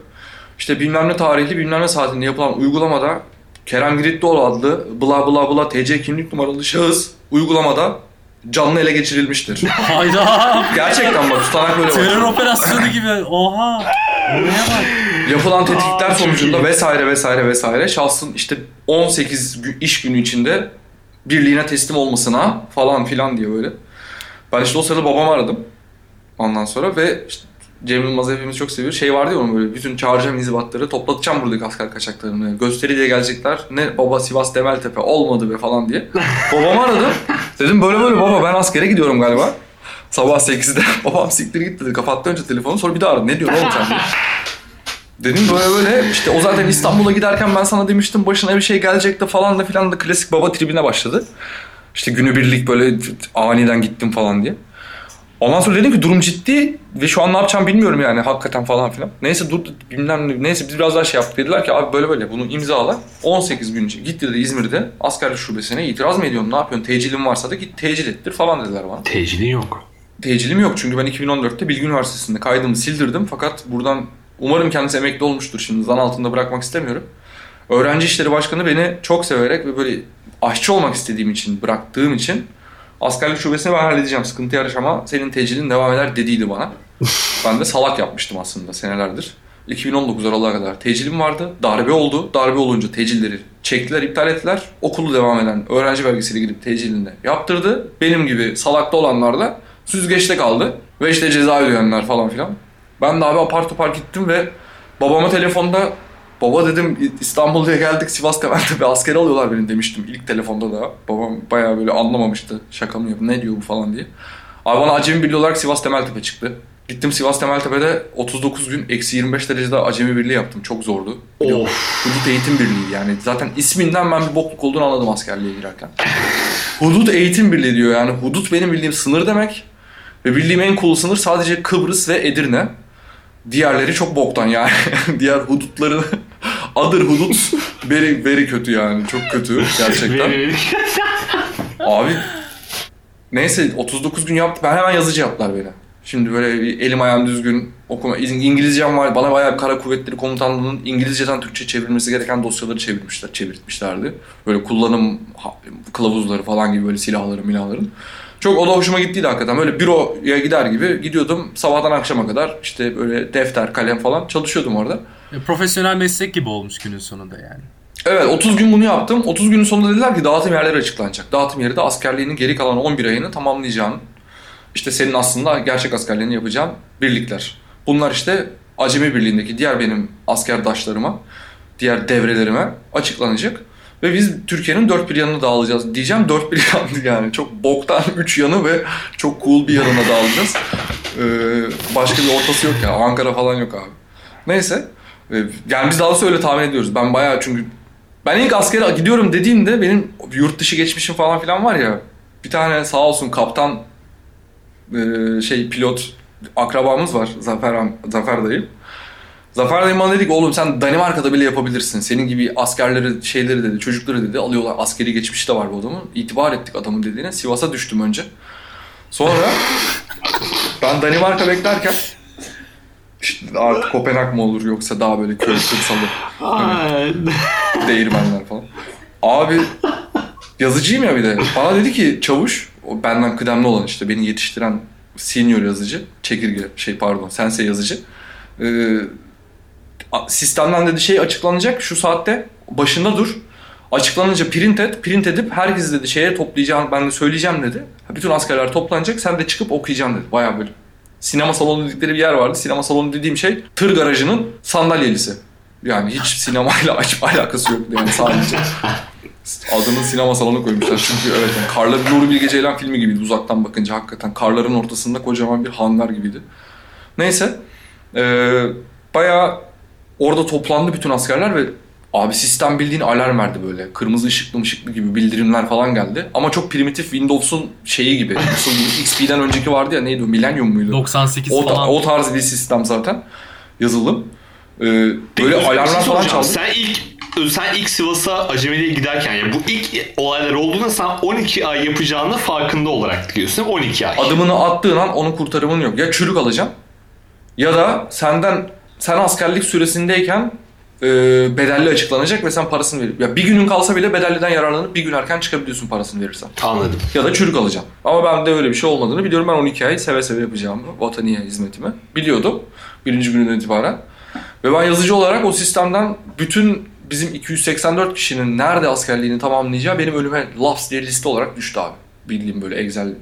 İşte bilmem ne tarihli bilmem ne saatinde yapılan uygulamada Kerem Girittoğlu adlı bla bla bla TC kimlik numaralı şahıs uygulamada canlı ele geçirilmiştir. Hayda. Gerçekten bak tutanak böyle Terör başlıyor. operasyonu gibi. Oha. Buraya bak. Yapılan tetkikler sonucunda vesaire vesaire vesaire şahsın işte 18 gü- iş günü içinde birliğine teslim olmasına falan filan diye böyle. Ben işte o sırada babamı aradım. Ondan sonra ve işte Cem Yılmaz hepimiz çok seviyor. Şey vardı ya onun böyle bütün çağıracağım inzibatları toplatacağım buradaki asker kaçaklarını. Gösteri diye gelecekler. Ne baba Sivas Demeltepe olmadı be falan diye. Babamı aradım. Dedim böyle böyle baba ben askere gidiyorum galiba. Sabah 8'de babam siktir git dedi. Kapattı önce telefonu sonra bir daha aradı. Ne diyorsun oğlum sen? Dedim böyle böyle işte o zaten İstanbul'a giderken ben sana demiştim başına bir şey gelecek de falan da filan da klasik baba tribine başladı. İşte günübirlik böyle aniden gittim falan diye. Ondan sonra dedim ki durum ciddi ve şu an ne yapacağım bilmiyorum yani hakikaten falan filan. Neyse dur bilmem ne. Neyse biz biraz daha şey yaptık. Dediler ki abi böyle böyle bunu imzala. 18 gün gitti dedi İzmir'de askerlik şubesine itiraz mı ediyorsun ne yapıyorsun tecilin varsa da git tecil ettir falan dediler bana. Tecilin yok. Tecilim yok çünkü ben 2014'te Bilgi Üniversitesi'nde kaydımı sildirdim fakat buradan umarım kendisi emekli olmuştur şimdi zan altında bırakmak istemiyorum. Öğrenci İşleri Başkanı beni çok severek ve böyle aşçı olmak istediğim için bıraktığım için askerlik şubesini ben halledeceğim sıkıntı yaşama senin tecilin devam eder dediydi bana. ben de salak yapmıştım aslında senelerdir. 2019 Aralık'a kadar tecilim vardı. Darbe oldu. Darbe olunca tecilleri çektiler, iptal ettiler. Okulu devam eden öğrenci vergisiyle gidip tecilini yaptırdı. Benim gibi salakta olanlar da süzgeçte kaldı. Ve işte ceza ödeyenler falan filan. Ben de abi apar topar gittim ve babama telefonda Baba dedim İstanbul'ya geldik Sivas Temeltepe asker alıyorlar beni demiştim ilk telefonda da. Babam bayağı böyle anlamamıştı şaka mı yapıyor ne diyor bu falan diye. Abi bana acemi birliği olarak Sivas Temeltepe çıktı. Gittim Sivas Temeltepe'de 39 gün eksi 25 derecede acemi birliği yaptım. Çok zordu. Of. Hudut Eğitim Birliği yani. Zaten isminden ben bir bokluk olduğunu anladım askerliğe girerken. Hudut Eğitim Birliği diyor yani. Hudut benim bildiğim sınır demek. Ve bildiğim en cool sınır sadece Kıbrıs ve Edirne. Diğerleri çok boktan yani. Diğer hudutları adır hudut very, very kötü yani. Çok kötü gerçekten. Abi neyse 39 gün yaptı. Ben hemen yazıcı yaptılar beni. Şimdi böyle bir elim ayağım düzgün okuma. İngilizcem var. Bana bayağı bir kara kuvvetleri komutanlığının İngilizceden Türkçe çevrilmesi gereken dosyaları çevirmişler, çevirtmişlerdi. Böyle kullanım kılavuzları falan gibi böyle silahları milahların. Çok o da hoşuma gittiydi hakikaten. Böyle büroya gider gibi gidiyordum sabahtan akşama kadar işte böyle defter, kalem falan çalışıyordum orada. E, profesyonel meslek gibi olmuş günün sonunda yani. Evet 30 gün bunu yaptım. 30 günün sonunda dediler ki dağıtım yerleri açıklanacak. Dağıtım yeri de askerliğinin geri kalan 11 ayını tamamlayacağın işte senin aslında gerçek askerliğini yapacağın birlikler. Bunlar işte Acemi Birliği'ndeki diğer benim askerdaşlarıma, diğer devrelerime açıklanacak. Ve biz Türkiye'nin dört bir yanına dağılacağız. Diyeceğim dört bir yanı yani. Çok boktan üç yanı ve çok cool bir yanına dağılacağız. Ee, başka bir ortası yok ya. Ankara falan yok abi. Neyse. Ee, yani biz daha öyle tahmin ediyoruz. Ben bayağı çünkü ben ilk askere gidiyorum dediğimde benim yurt dışı geçmişim falan filan var ya. Bir tane sağ olsun kaptan e, şey pilot akrabamız var. Zafer, Zafer dayı. Zafer dayı bana dedi ki oğlum sen Danimarka'da bile yapabilirsin. Senin gibi askerleri şeyleri dedi çocukları dedi alıyorlar. Askeri geçmişi de var bu adamın. İtibar ettik adamın dediğine. Sivas'a düştüm önce. Sonra ben Danimarka beklerken işte artık Kopenhag mı olur yoksa daha böyle köy kırsalı. Hani, değirmenler falan. Abi yazıcıyım ya bir de. Bana dedi ki çavuş o benden kıdemli olan işte beni yetiştiren senior yazıcı, çekirge şey pardon sense yazıcı. Ee, sistemden dedi şey açıklanacak şu saatte başında dur. Açıklanınca print et. Print edip herkes dedi şeye toplayacağım ben de söyleyeceğim dedi. Bütün askerler toplanacak sen de çıkıp okuyacaksın dedi. Bayağı böyle. Sinema salonu dedikleri bir yer vardı. Sinema salonu dediğim şey tır garajının sandalyelisi. Yani hiç sinemayla açıp alakası yoktu yani sadece. Adını sinema salonu koymuşlar çünkü evet yani Karların Nuri Bilge Ceylan filmi gibiydi uzaktan bakınca hakikaten. Karların ortasında kocaman bir hangar gibiydi. Neyse. Ee, bayağı orada toplandı bütün askerler ve abi sistem bildiğin alarm verdi böyle. Kırmızı ışıklı ışıklı gibi bildirimler falan geldi. Ama çok primitif Windows'un şeyi gibi. XP'den önceki vardı ya neydi o Millennium muydu? 98 o, falan. O tarz bir sistem zaten yazılım. Ee, böyle alarmlar falan çaldı. Sen ilk sen ilk Sivas'a acemiliğe giderken ya bu ilk olaylar olduğunda sen 12 ay yapacağını farkında olarak gidiyorsun. 12 ay. Adımını attığın an onun kurtarımın yok. Ya çürük alacağım ya da senden sen askerlik süresindeyken e, bedelli açıklanacak ve sen parasını verip ya bir günün kalsa bile bedelliden yararlanıp bir gün erken çıkabiliyorsun parasını verirsen. Anladım. Ya da çürük alacağım. Ama ben de öyle bir şey olmadığını biliyorum. Ben 12 ay seve seve yapacağımı, vataniye hizmetimi biliyordum birinci günden itibaren. Ve ben yazıcı olarak o sistemden bütün bizim 284 kişinin nerede askerliğini tamamlayacağı benim önüme laps diye liste olarak düştü abi. Bildiğim böyle Excel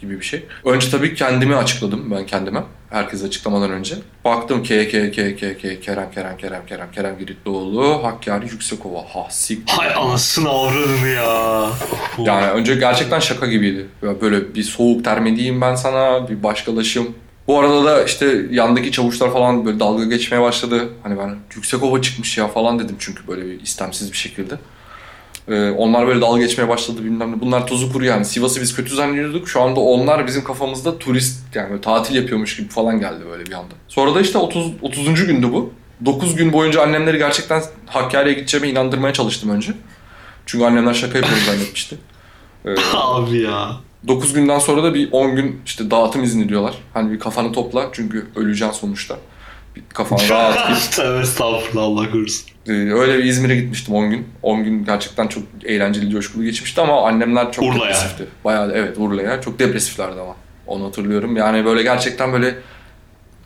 gibi bir şey. Önce tabii kendimi açıkladım ben kendime. Herkes açıklamadan önce. Baktım K, K, K, K, K, Kerem, Kerem, Kerem, Kerem, Kerem Giritlioğlu, Hakkari Yüksekova. Ha siktir. Hay anasını avradını ya. Yani önce gerçekten şaka gibiydi. Böyle bir soğuk terme diyeyim ben sana, bir başkalaşım. Bu arada da işte yandaki çavuşlar falan böyle dalga geçmeye başladı. Hani ben yüksek ova çıkmış ya falan dedim çünkü böyle bir istemsiz bir şekilde. Ee, onlar böyle dalga geçmeye başladı bilmem ne. Bunlar tuzu kuru yani. Sivas'ı biz kötü zannediyorduk. Şu anda onlar bizim kafamızda turist yani tatil yapıyormuş gibi falan geldi böyle bir anda. Sonra da işte 30. 30. gündü bu. 9 gün boyunca annemleri gerçekten Hakkari'ye gideceğime inandırmaya çalıştım önce. Çünkü annemler şaka yapıyorum zannetmişti. Ee, Abi ya. 9 günden sonra da bir 10 gün işte dağıtım izni diyorlar. Hani bir kafanı topla çünkü öleceksin sonuçta. Bir kafanı rahat. Tövbe estağfurullah Allah korusun. Ee, öyle bir İzmir'e gitmiştim 10 gün. 10 gün gerçekten çok eğlenceli, coşkulu geçmişti ama annemler çok Urla'ya. depresifti. Bayağı evet Urla'ya. Çok depresiflerdi ama. Onu hatırlıyorum. Yani böyle gerçekten böyle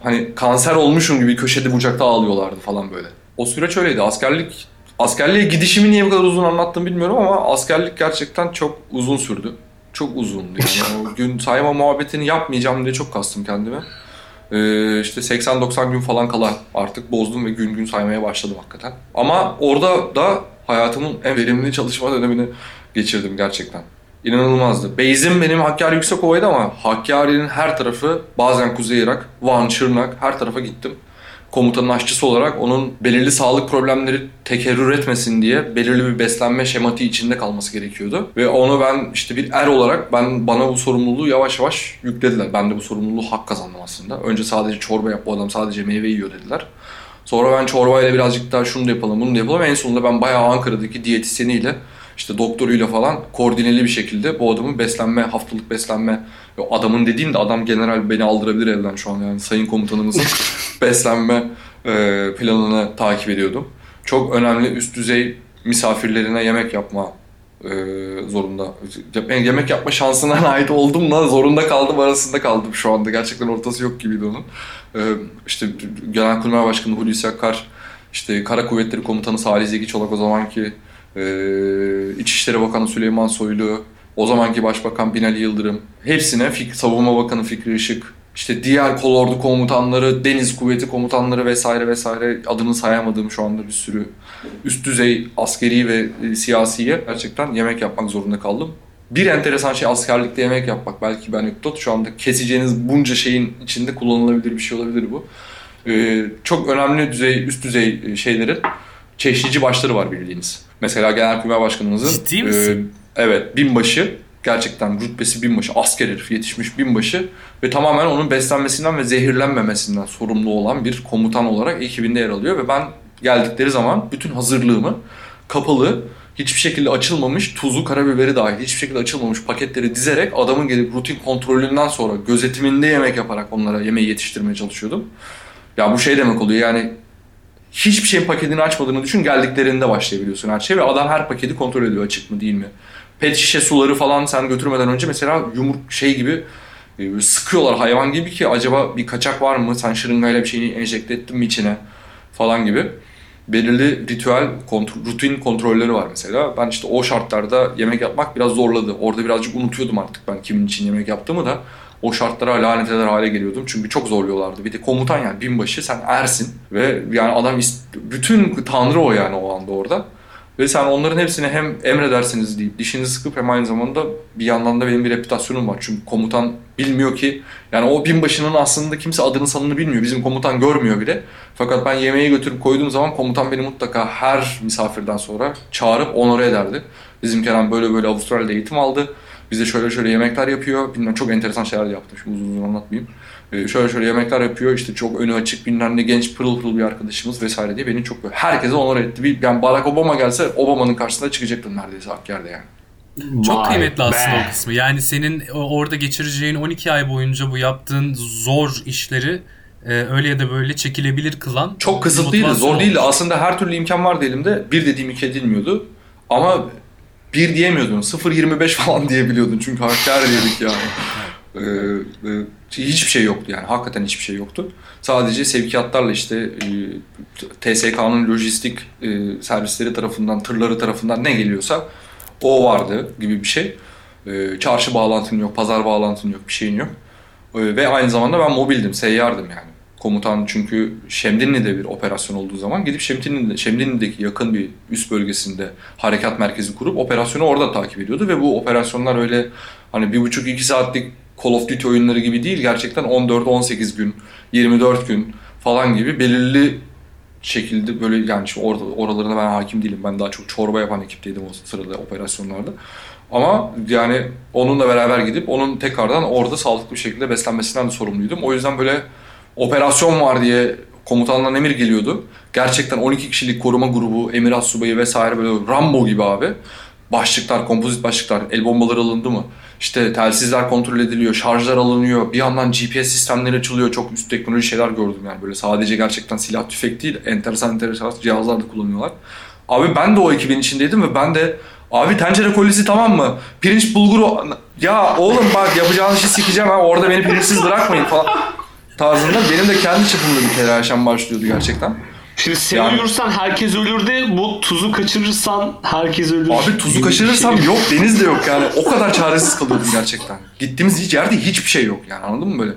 hani kanser olmuşum gibi köşede bucakta ağlıyorlardı falan böyle. O süreç öyleydi. Askerlik askerliğe gidişimi niye bu kadar uzun anlattım bilmiyorum ama askerlik gerçekten çok uzun sürdü. Çok uzundu yani. o gün sayma muhabbetini yapmayacağım diye çok kastım kendime. Ee, işte 80-90 gün falan kala artık bozdum ve gün gün saymaya başladım hakikaten. Ama orada da hayatımın en verimli çalışma dönemini geçirdim gerçekten. İnanılmazdı. Beyzim benim Hakkari Yüksekova'ydı ama Hakkari'nin her tarafı bazen Kuzey Irak, Van, Şırnak her tarafa gittim. Komutanın aşçısı olarak onun belirli sağlık problemleri tekerrür etmesin diye belirli bir beslenme şematiği içinde kalması gerekiyordu. Ve onu ben işte bir er olarak ben bana bu sorumluluğu yavaş yavaş yüklediler. Ben de bu sorumluluğu hak kazandım aslında. Önce sadece çorba yap bu adam sadece meyve yiyor dediler. Sonra ben çorbayla birazcık daha şunu da yapalım bunu da yapalım. En sonunda ben bayağı Ankara'daki diyetisyeniyle işte doktoruyla falan koordineli bir şekilde bu adamın beslenme, haftalık beslenme adamın dediğim de adam general beni aldırabilir evden şu an yani sayın komutanımızın beslenme e, planını takip ediyordum. Çok önemli üst düzey misafirlerine yemek yapma e, zorunda. Yemek yapma şansına ait oldum da zorunda kaldım arasında kaldım şu anda. Gerçekten ortası yok gibiydi onun. E, işte Genelkurmay Başkanı Hulusi Akar, işte Kara Kuvvetleri Komutanı Salih Zeki Çolak o zamanki e, İçişleri Bakanı Süleyman Soylu, o zamanki Başbakan Binali Yıldırım, hepsine Savunma Bakanı Fikri Işık, işte diğer kolordu komutanları, deniz kuvveti komutanları vesaire vesaire adını sayamadığım şu anda bir sürü üst düzey askeri ve e, siyasiye gerçekten yemek yapmak zorunda kaldım. Bir enteresan şey askerlikte yemek yapmak. Belki bir anekdot. Şu anda keseceğiniz bunca şeyin içinde kullanılabilir bir şey olabilir bu. Ee, çok önemli düzey, üst düzey e, şeylerin çeşnici başları var bildiğiniz. Mesela Genelkurmay Başkanımızın Ciddi misin? e, evet binbaşı gerçekten rütbesi binbaşı asker herif yetişmiş binbaşı ve tamamen onun beslenmesinden ve zehirlenmemesinden sorumlu olan bir komutan olarak ekibinde yer alıyor ve ben geldikleri zaman bütün hazırlığımı kapalı hiçbir şekilde açılmamış tuzu karabiberi dahil hiçbir şekilde açılmamış paketleri dizerek adamın gelip rutin kontrolünden sonra gözetiminde yemek yaparak onlara yemeği yetiştirmeye çalışıyordum. Ya bu şey demek oluyor yani hiçbir şeyin paketini açmadığını düşün geldiklerinde başlayabiliyorsun her şey ve adam her paketi kontrol ediyor açık mı değil mi. Pet şişe suları falan sen götürmeden önce mesela yumruk şey gibi e, sıkıyorlar hayvan gibi ki acaba bir kaçak var mı sen şırıngayla bir şeyini enjekte ettin mi içine falan gibi. Belirli ritüel, kontrol, rutin kontrolleri var mesela. Ben işte o şartlarda yemek yapmak biraz zorladı. Orada birazcık unutuyordum artık ben kimin için yemek yaptığımı da. O şartlara lanet eder hale geliyordum. Çünkü çok zorluyorlardı. Bir de komutan yani binbaşı sen ersin. Ve yani adam bütün tanrı o yani o anda orada. Ve sen onların hepsine hem emredersiniz deyip dişini sıkıp hem aynı zamanda bir yandan da benim bir reputasyonum var. Çünkü komutan bilmiyor ki yani o binbaşının aslında kimse adını sanını bilmiyor. Bizim komutan görmüyor bile. Fakat ben yemeği götürüp koyduğum zaman komutan beni mutlaka her misafirden sonra çağırıp onore ederdi. Bizim Kerem böyle böyle Avustralya'da eğitim aldı. Bize şöyle şöyle yemekler yapıyor. Bilmem çok enteresan şeyler de yaptım. Şimdi uzun uzun anlatmayayım. Ee, şöyle şöyle yemekler yapıyor. İşte çok önü açık bilmem ne genç pırıl pırıl bir arkadaşımız vesaire diye beni çok böyle herkese onore etti. Bir, yani Barack Obama gelse Obama'nın karşısına çıkacaktım neredeyse Hakkari'de yani. Çok Vay kıymetli aslında be. o kısmı. Yani senin orada geçireceğin 12 ay boyunca bu yaptığın zor işleri e, öyle ya da böyle çekilebilir kılan Çok kısıtlıydı, zor değildi. olmuş. Aslında her türlü imkan vardı elimde. Bir dediğim iki edilmiyordu. Ama bir diyemiyordun. 0.25 falan diyebiliyordun. Çünkü Hakkari'deydik yani. Ee, e, hiçbir şey yoktu yani. Hakikaten hiçbir şey yoktu. Sadece sevkiyatlarla işte e, TSK'nın lojistik e, servisleri tarafından, tırları tarafından ne geliyorsa o vardı gibi bir şey. E, çarşı bağlantın yok, pazar bağlantın yok, bir şeyin yok. E, ve aynı zamanda ben mobildim, seyyardım yani. Komutan çünkü Şemdinli'de bir operasyon olduğu zaman gidip Şemdinli'de, Şemdinli'deki yakın bir üst bölgesinde harekat merkezi kurup operasyonu orada takip ediyordu ve bu operasyonlar öyle hani bir buçuk iki saatlik Call of Duty oyunları gibi değil gerçekten 14-18 gün, 24 gün falan gibi belirli şekilde böyle yani şu orada oralarına ben hakim değilim. Ben daha çok çorba yapan ekipteydim o sırada operasyonlarda. Ama yani onunla beraber gidip onun tekrardan orada sağlıklı bir şekilde beslenmesinden de sorumluydum. O yüzden böyle operasyon var diye komutandan emir geliyordu. Gerçekten 12 kişilik koruma grubu, Emirat Subayı vesaire böyle Rambo gibi abi. Başlıklar, kompozit başlıklar, el bombaları alındı mı? İşte telsizler kontrol ediliyor, şarjlar alınıyor. Bir yandan GPS sistemleri açılıyor. Çok üst teknoloji şeyler gördüm yani. Böyle sadece gerçekten silah tüfek değil, enteresan enteresan cihazlar da kullanıyorlar. Abi ben de o ekibin içindeydim ve ben de Abi tencere kolisi tamam mı? Pirinç bulguru... Ya oğlum bak yapacağınız işi sikeceğim ha. Orada beni pirinçsiz bırakmayın falan tarzında. Benim de kendi çapımda bir telaşem başlıyordu gerçekten. Şimdi sen Yani- ölürsen herkes ölür de bu tuzu kaçırırsan herkes ölür. Abi tuzu kaçırırsam şey. yok deniz de yok yani. O kadar çaresiz kalıyordum gerçekten. Gittiğimiz hiç yerde hiçbir şey yok yani anladın mı böyle?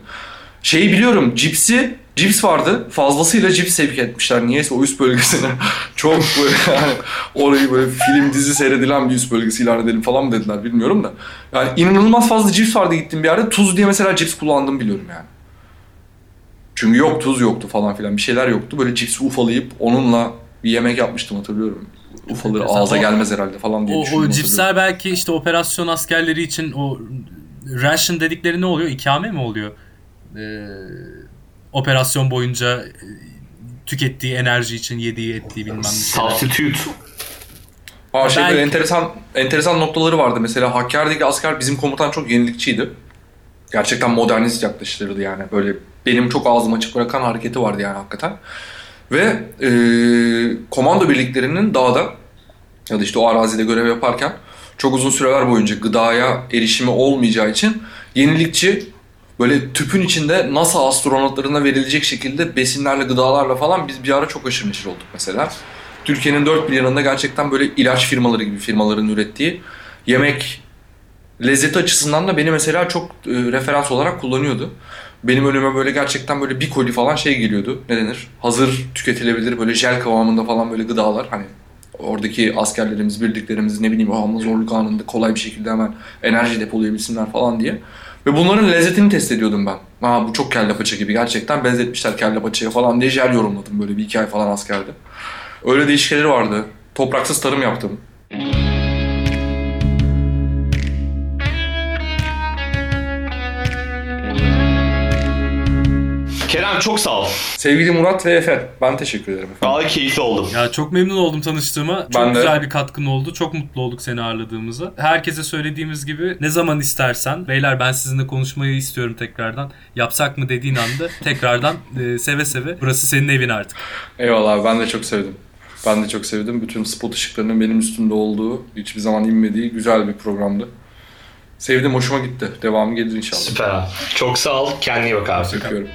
Şeyi biliyorum cipsi, cips vardı. Fazlasıyla cips sevk etmişler. Niyeyse o üst bölgesine. Çok böyle yani orayı böyle film dizi seyredilen bir üst bölgesi ilan edelim falan mı dediler bilmiyorum da. Yani inanılmaz fazla cips vardı gittiğim bir yerde. Tuz diye mesela cips kullandım biliyorum yani. Çünkü yok tuz yoktu falan filan bir şeyler yoktu. Böyle cipsi ufalayıp onunla bir yemek yapmıştım hatırlıyorum. Ufaları Enteresan. ağza O- gelmez herhalde falan diye O, düşündüm. o cipsler belki işte operasyon askerleri için o ration dedikleri ne oluyor? İkame mi oluyor? Ee, operasyon boyunca e, tükettiği enerji için yediği ettiği bilmem ne şeyler. Substitute. Aa, şey böyle Belki. enteresan enteresan noktaları vardı. Mesela Hakkari'deki asker bizim komutan çok yenilikçiydi. Gerçekten modernist yaklaşırdı yani. Böyle benim çok ağzımı açık bırakan hareketi vardı yani hakikaten. Ve e, komando birliklerinin dağda ya da işte o arazide görev yaparken çok uzun süreler boyunca gıdaya erişimi olmayacağı için yenilikçi böyle tüpün içinde NASA astronotlarına verilecek şekilde besinlerle, gıdalarla falan biz bir ara çok aşırı neşir olduk mesela. Türkiye'nin dört bir yanında gerçekten böyle ilaç firmaları gibi firmaların ürettiği yemek lezzeti açısından da beni mesela çok e, referans olarak kullanıyordu. Benim önüme böyle gerçekten böyle bir koli falan şey geliyordu. Ne denir? Hazır tüketilebilir böyle jel kıvamında falan böyle gıdalar. Hani oradaki askerlerimiz, birliklerimiz ne bileyim o zorluk anında kolay bir şekilde hemen enerji depolayabilsinler falan diye. Ve bunların lezzetini test ediyordum ben. Ha bu çok kelle paça gibi gerçekten benzetmişler kelle paçaya falan diye jel yorumladım böyle bir iki ay falan askerde. Öyle değişikleri vardı. Topraksız tarım yaptım. Kerem çok sağ ol. Sevgili Murat ve Efe, ben teşekkür ederim efendim. Vallahi keyifli oldum. Ya çok memnun oldum tanıştığıma. Çok Ben de. güzel bir katkın oldu. Çok mutlu olduk seni ağırladığımıza. Herkese söylediğimiz gibi ne zaman istersen beyler ben sizinle konuşmayı istiyorum tekrardan. Yapsak mı dediğin anda tekrardan e, seve seve. Burası senin evin artık. Eyvallah ben de çok sevdim. Ben de çok sevdim. Bütün spot ışıklarının benim üstümde olduğu, hiçbir zaman inmediği güzel bir programdı. Sevdim, hoşuma gitti. Devamı gelir inşallah. Süper abi. Çok sağ ol. Kendine iyi bak abi. Öpüyorum.